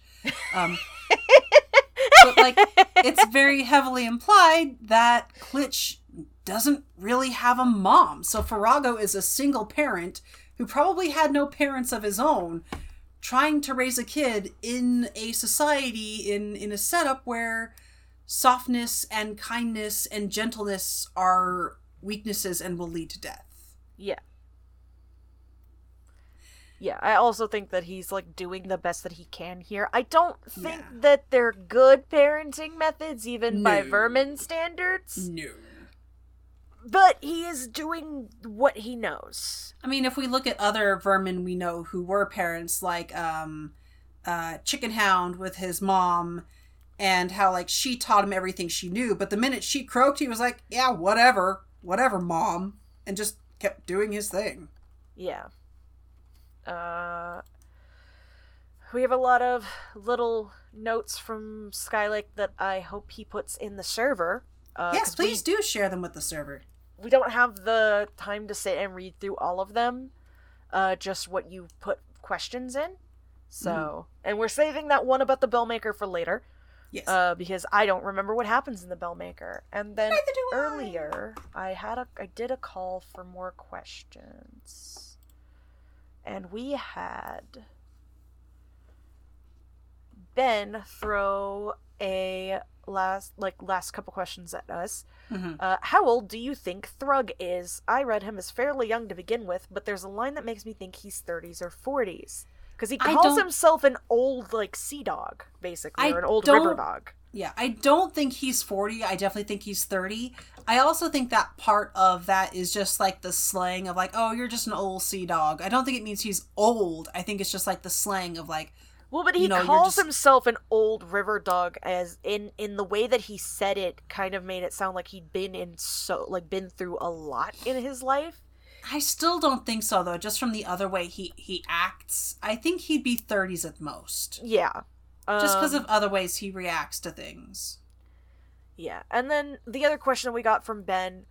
Um, [laughs] but like it's very heavily implied that Klitch doesn't really have a mom. So Ferahgo is a single parent who probably had no parents of his own, trying to raise a kid in a society in in a setup where softness and kindness and gentleness are weaknesses and will lead to death. Yeah. Yeah, I also think that he's like doing the best that he can here. I don't think Yeah. that they're good parenting methods, even by vermin standards, No. But he is doing what he knows. I mean, if we look at other vermin we know who were parents, like um, uh, Chickenhound with his mom, and how like she taught him everything she knew, but the minute she croaked, he was like, "Yeah, whatever, whatever, mom," and just kept doing his thing. Yeah. Uh, we have a lot of little notes from Skylake that I hope he puts in the server. Uh, yes, 'cause we- please do share them with the server. We don't have the time to sit and read through all of them uh just what you put questions in so and we're saving that one about the bellmaker for later Yes. uh because i don't remember what happens in the bellmaker and then do I. earlier i had a i did a call for more questions and we had ben throw a last like last couple questions at us Mhm. uh, how old do you think Thrugg is? I read him as fairly young to begin with, but there's a line that makes me think he's 30s or 40s. Because he calls himself an old, like, sea dog, basically, I or an old river dog. Yeah, I don't think he's 40. I definitely think he's 30. I also think that part of that is just like the slang of like, oh, you're just an old sea dog. I don't think it means he's old. I think it's just like the slang of like, Well, but he You know, calls just- himself an old river dog as in in the way that he said it kind of made it sound like he'd been in so like been through a lot in his life. I still don't think so though. Just from the other way he he acts, I think he'd be 30s at most. Yeah. Just because Um, of other ways he reacts to things. Yeah, and then the other question we got from Ben.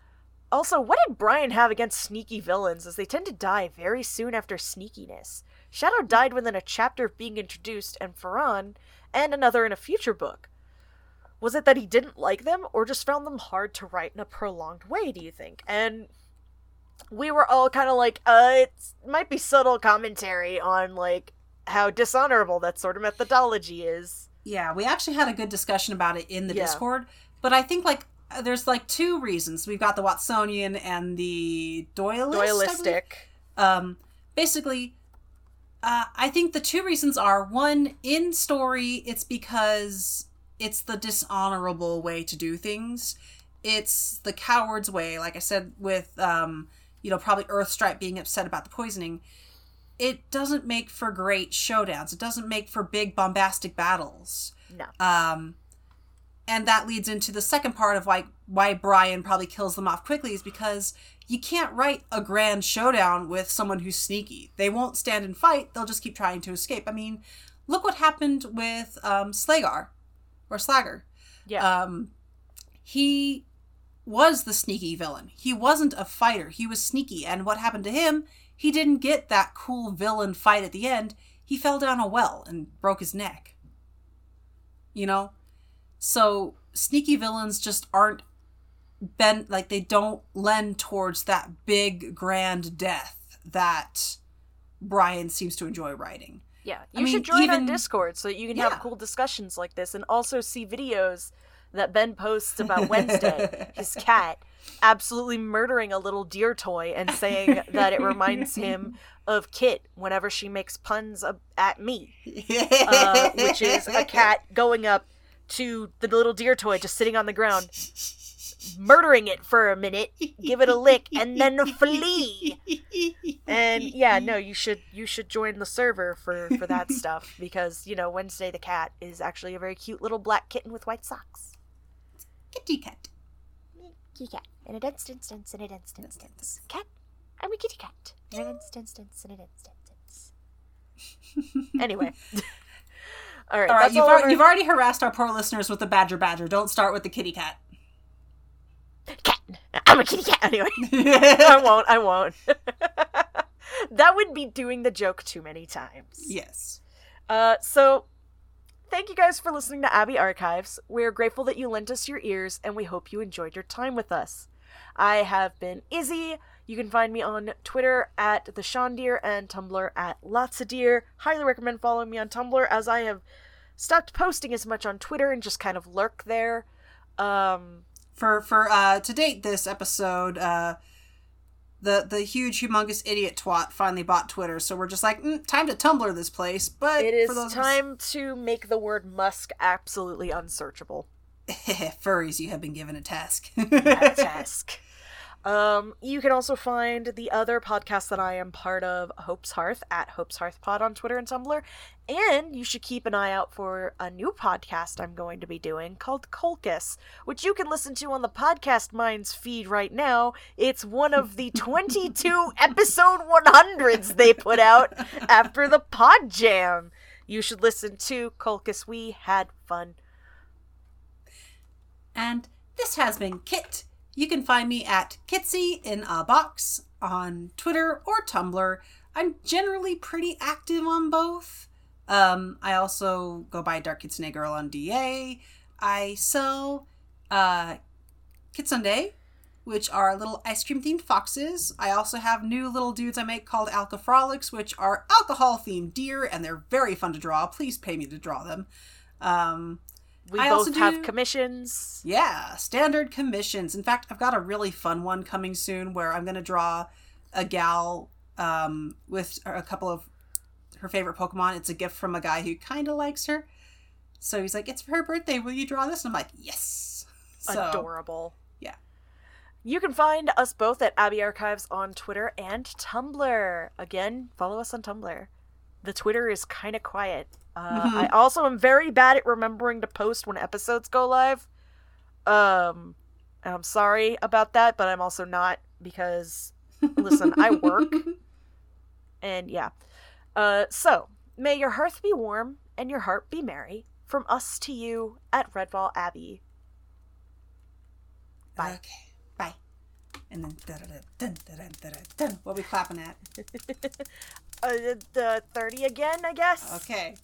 Also, what did Brian have against sneaky villains, as they tend to die very soon after sneakiness? Shadow died within a chapter of being introduced, and Ferran, and another in a future book. Was it that he didn't like them, or just found them hard to write in a prolonged way, do you think? And we were all kind of like, uh, it might be subtle commentary on, like, how dishonorable that sort of methodology is. Yeah, we actually had a good discussion about it in the Yeah. Discord, but I think like uh, there's like two reasons. We've got the Watsonian and the Doylist. I Um, basically, uh, I think the two reasons are one in story, it's because it's the dishonorable way to do things. It's the coward's way, like I said with um, you know, probably Urthstripe being upset about the poisoning. It doesn't make for great showdowns. It doesn't make for big bombastic battles. No. Um, and that leads into the second part of why why Brian probably kills them off quickly is because you can't write a grand showdown with someone who's sneaky. They won't stand and fight. They'll just keep trying to escape. I mean, look what happened with um, Slagar or Slagger. Yeah. Um, he was the sneaky villain. He wasn't a fighter. He was sneaky. And what happened to him? He didn't get that cool villain fight at the end. He fell down a well and broke his neck. You know? So sneaky villains just aren't bent like they don't lend towards that big grand death that Brian seems to enjoy writing. yeah. I You mean, should join our Discord so that you can Yeah. have cool discussions like this and also see videos that Ben posts about Wednesday, [laughs] his cat, absolutely murdering a little deer toy and saying that it reminds him of Kit whenever she makes puns at me. uh, which is a cat [laughs] going up to the little deer toy just sitting on the ground, [laughs] murdering it for a minute, give it a lick, and then [laughs] flee. And yeah, no, you should you should join the server for for that [laughs] stuff because you know Wednesday the cat is actually a very cute little black kitten with white socks. Kitty cat. Kitty cat in an instant, instance, in an instant, instance. Cat, I'm a kitty cat in an instant, instance, in an instant. instance. Anyway. [laughs] All right, All right, you've, all al- you've already harassed our poor listeners with the badger badger. Don't start with the kitty cat. Cat. I'm a kitty cat. Anyway, [laughs] I won't. I won't. [laughs] that would be doing the joke too many times. yes. Uh, so thank you guys for listening to Abbey Archives. We're grateful that you lent us your ears, and we hope you enjoyed your time with us. I have been Izzy. You can find me on Twitter at the Shondeer and Tumblr at Lots of Deer. Highly recommend following me on Tumblr as I have stopped posting as much on Twitter and just kind of lurk there. Um, For for uh to date this episode, uh the the huge humongous idiot twat finally bought Twitter, so we're just like, mm, time to Tumblr this place. But it is time to make the word Musk absolutely unsearchable. [laughs] furries, you have been given a task. at [laughs] task. Um, you can also find the other podcast that I am part of, Hope's Hearth, at Hope's Hearth Pod on Twitter and Tumblr. And you should keep an eye out for a new podcast I'm going to be doing called Colchis, which you can listen to on the Podcast Minds feed right now. It's one of the [laughs] 22 episode 100s they put out after the Pod Jam. You should listen to Colchis. We had fun. And this has been Kit. You can find me at Kitsy in a box on Twitter or Tumblr. I'm generally pretty active on both. Um, I also go by Dark Kitsune Girl on DA. I sell uh, Kitsunde, which are little ice cream themed foxes. I also have new little dudes I make called Alka Frolics, which are alcohol themed deer, and they're very fun to draw. Please pay me to draw them. Um, We I both also have do- commissions. yeah, standard commissions. In fact, I've got a really fun one coming soon where I'm going to draw a gal um, with a couple of her favorite Pokemon. It's a gift from a guy who kind of likes her. So he's like, It's for her birthday. Will you draw this? And I'm like, Yes. So, adorable. yeah. You can find us both at Abbey Archives on Twitter and Tumblr. Again, follow us on Tumblr. The Twitter is kind of quiet. Uh, Mhm. I also am very bad at remembering to post when episodes go live. Um, and I'm sorry about that, but I'm also not because, listen, I work. [laughs] And yeah. Uh, so, may your hearth be warm and your heart be merry. From us to you at Redwall Abbey. Bye. Okay. Bye. And then dun, dun, dun, what are we clapping at? [laughs] Uh, the 30 again, I guess? Okay.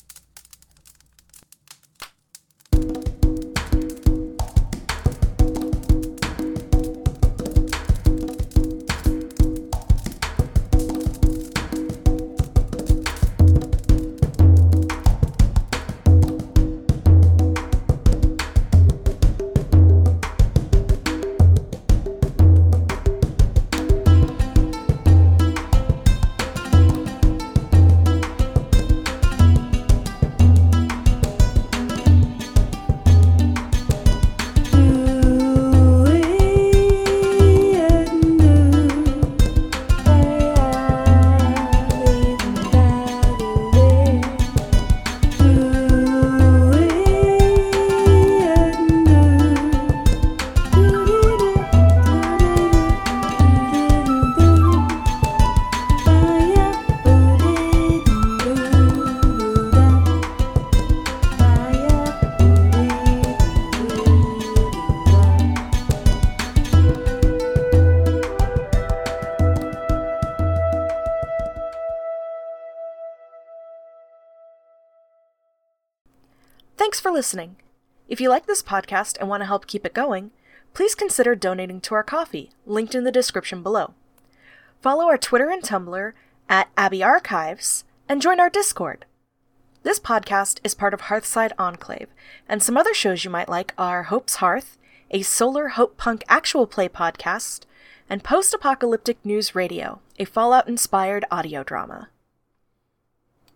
Listening. If you like this podcast and want to help keep it going, please consider donating to our Ko-fi, linked in the description below. Follow our Twitter and Tumblr at Abbey Archives and join our Discord. This podcast is part of Hearthside Enclave, and some other shows you might like are Hope's Hearth, a solar hope punk actual play podcast, and Post Apocalyptic News Radio, a Fallout inspired audio drama.